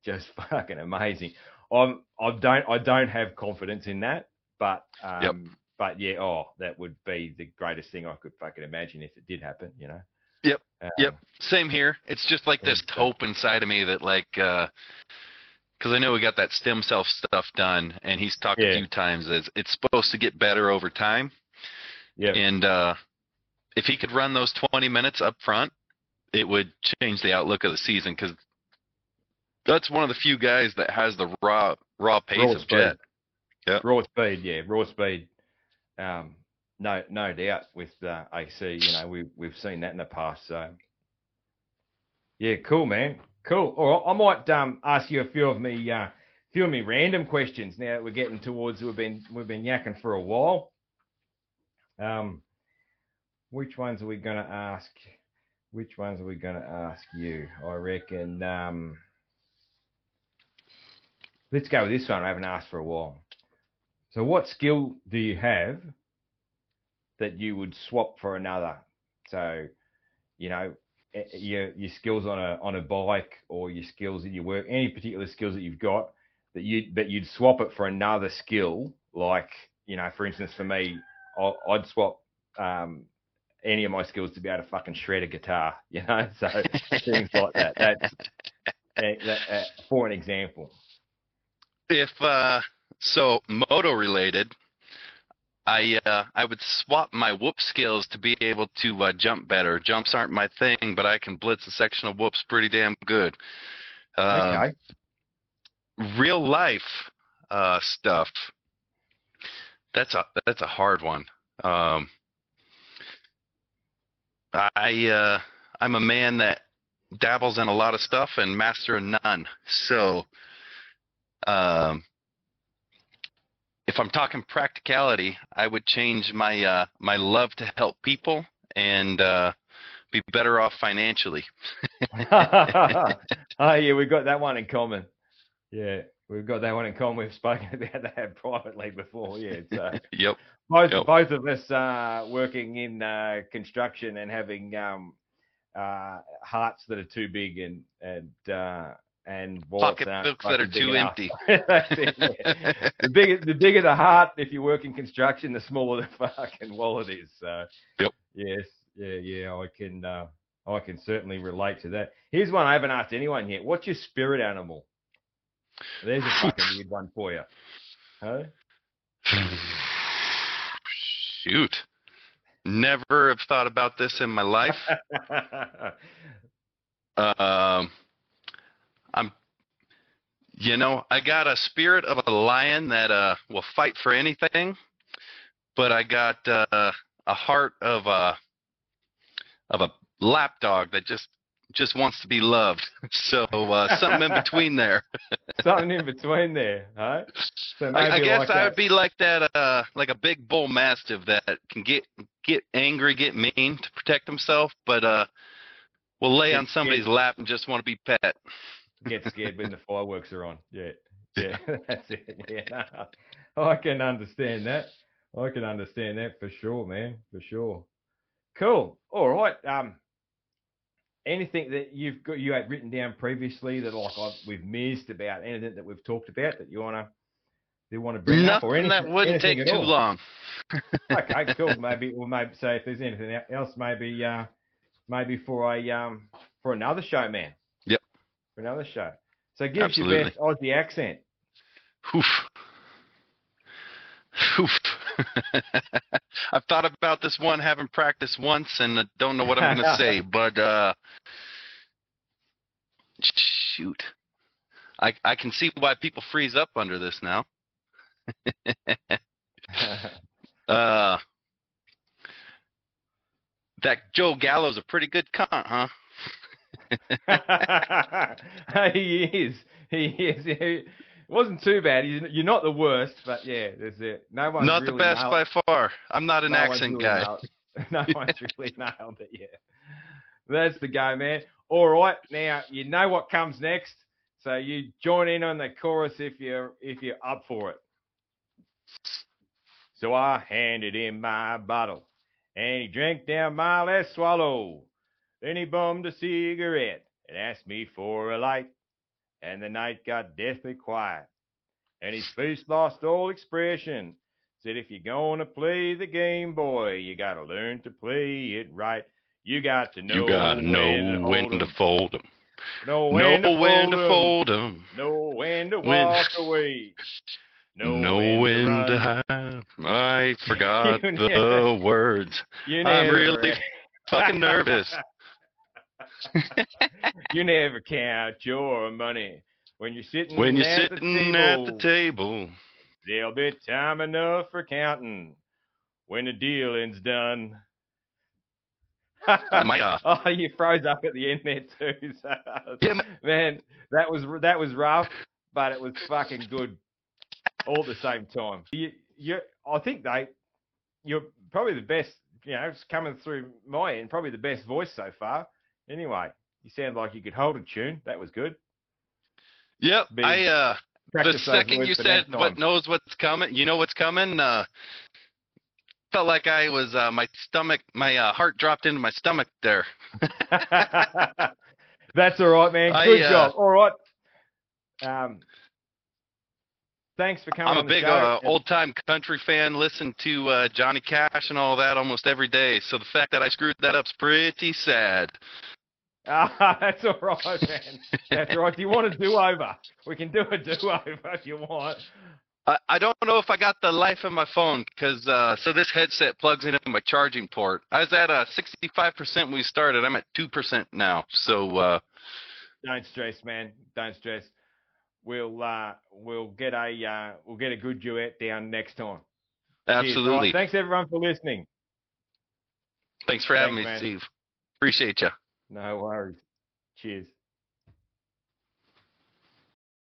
just fucking amazing. I'm I don't I don't have confidence in that, but um, Yep. but yeah, oh, that would be the greatest thing I could fucking imagine if it did happen. You know. Yep. Um, Yep. Same here. It's just like this uh, hope inside of me that like because I know we got that stem cell stuff done, and he's talked Yeah. a few times as it's supposed to get better over time. Yeah. And uh, if he could run those 20 minutes up front, it would change the outlook of the season because that's one of the few guys that has the raw raw pace Raw of speed. Jett. Yep. Raw speed, yeah, raw speed. Um, no, no doubt with uh, AC. You know, we we've seen that in the past. So, yeah, cool, man, cool. All right, I might um ask you a few of me, uh, few of me random questions. Now that we're getting towards, we've been we've been yakking for a while. Um, which ones are we gonna ask? Which ones are we gonna ask you? I reckon. Um, let's go with this one. I haven't asked for a while. So, what skill do you have that you would swap for another? So, you know, eh, your your skills on a on a bike or your skills in your work, any particular skills that you've got that you that you'd swap it for another skill. Like, you know, for instance, for me, I- I'd swap um, any of my skills to be able to fucking shred a guitar. You know, so things like that. That's eh, that, uh, for an example. If uh, so, moto related, I uh, I would swap my whoop skills to be able to uh, jump better. Jumps aren't my thing, but I can blitz a section of whoops pretty damn good. Uh, Okay. Real life uh, stuff. That's a that's a hard one. Um, I uh, I'm a man that dabbles in a lot of stuff and master none. So, um, if I'm talking practicality, I would change my uh, my love to help people and uh, be better off financially. oh yeah, we've got that one in common. Yeah, we've got that one in common. We've spoken about that privately before. Yeah, so yep. both Yep. both of us uh, working in uh, construction and having um, uh, hearts that are too big and and and that aren't that are too empty. That's it, yeah. The bigger the bigger the heart, if you work in construction, the smaller the fucking wallet is. So Yep. yes, yeah, yeah, I can uh, I can certainly relate to that. Here's one I haven't asked anyone yet. What's your spirit animal? There's a fucking weird one for you. Huh? Shoot. Never have thought about this in my life. Um, I'm, you know, I got a spirit of a lion that uh will fight for anything, but I got uh, a heart of a of a lapdog that just just wants to be loved. So uh, something in between there. Something in between there, right? So I, I guess like I would be like that, uh, like a big bull mastiff that can get get angry, get mean to protect himself, but uh, will lay on somebody's lap and just want to be pet. Get scared when the fireworks are on. Yeah, yeah, that's it. Yeah, I can understand that. I can understand that for sure, man, for sure. Cool. All right. Um, anything that you've got you had written down previously that like I've, we've missed about anything that we've talked about that you wanna you want to bring up or Nothing anything that wouldn't anything take too all? long. okay, cool. Maybe we'll maybe say if there's anything else, maybe uh, maybe for a um for another show, man. For another show. So give us your Absolutely. best Aussie accent. Oof. Oof. I've thought about this one, haven't practiced once, and I don't know what I'm going to say, but uh, shoot. I, I can see why people freeze up under this now. Uh, that Joe Gallo's a pretty good cunt, huh? he is. He is. It wasn't too bad. You're not the worst, but yeah, that's it. No one's Not the best by far. I'm not an no accent really guy. nailed- no one's really nailed it yet. That's the go, man. All right, now you know what comes next, so you join in on the chorus if you're if you're up for it. So I handed him my bottle, and he drank down my last swallow. Then he bummed a cigarette and asked me for a light, and the night got deathly quiet. And his face lost all expression. Said, if you're gonna play the game, boy, you gotta learn to play it right. You got to know You gotta when know to when to fold 'em. know Know when to when to fold 'em, fold 'em. know when to When- walk away, know, Know when, when to to hide. I forgot the words. You I'm really fucking nervous. you never count your money when you're sitting When you're at sitting the at table. the table. There'll be time enough for counting when the dealing's done. Oh my God. oh, you froze up at the end there too. So, Yeah, ma- man, that was that was rough, but it was fucking good all at the same time. You, you, I think they, you're probably the best. You know, it's coming through my end, probably the best voice so far. Anyway, you sound like you could hold a tune. That was good. Yep. Big I uh the second you said what knows what's coming, you know what's coming. Uh, felt like I was uh, my stomach, my uh, heart dropped into my stomach there. That's all right, man. I, Good uh, job. All right. Um, thanks for coming I'm a big uh, old time country fan. Listen to uh, Johnny Cash and all that almost every day. So the fact that I screwed that up's pretty sad. Ah, that's all right, man. That's all right. Do you want a do-over? We can do a do-over if you want. I, I don't know if I got the life of my phone because uh, so this headset plugs into my charging port. I was at uh, 65% when we started. I'm at 2% now. So uh, Don't stress, man. Don't stress. We'll uh, we'll get a uh, we'll get a good duet down next time. Cheers. All right, absolutely. Thanks everyone for listening. Thanks for having Thanks, me, man. Steve. Appreciate you. No worries. Cheers.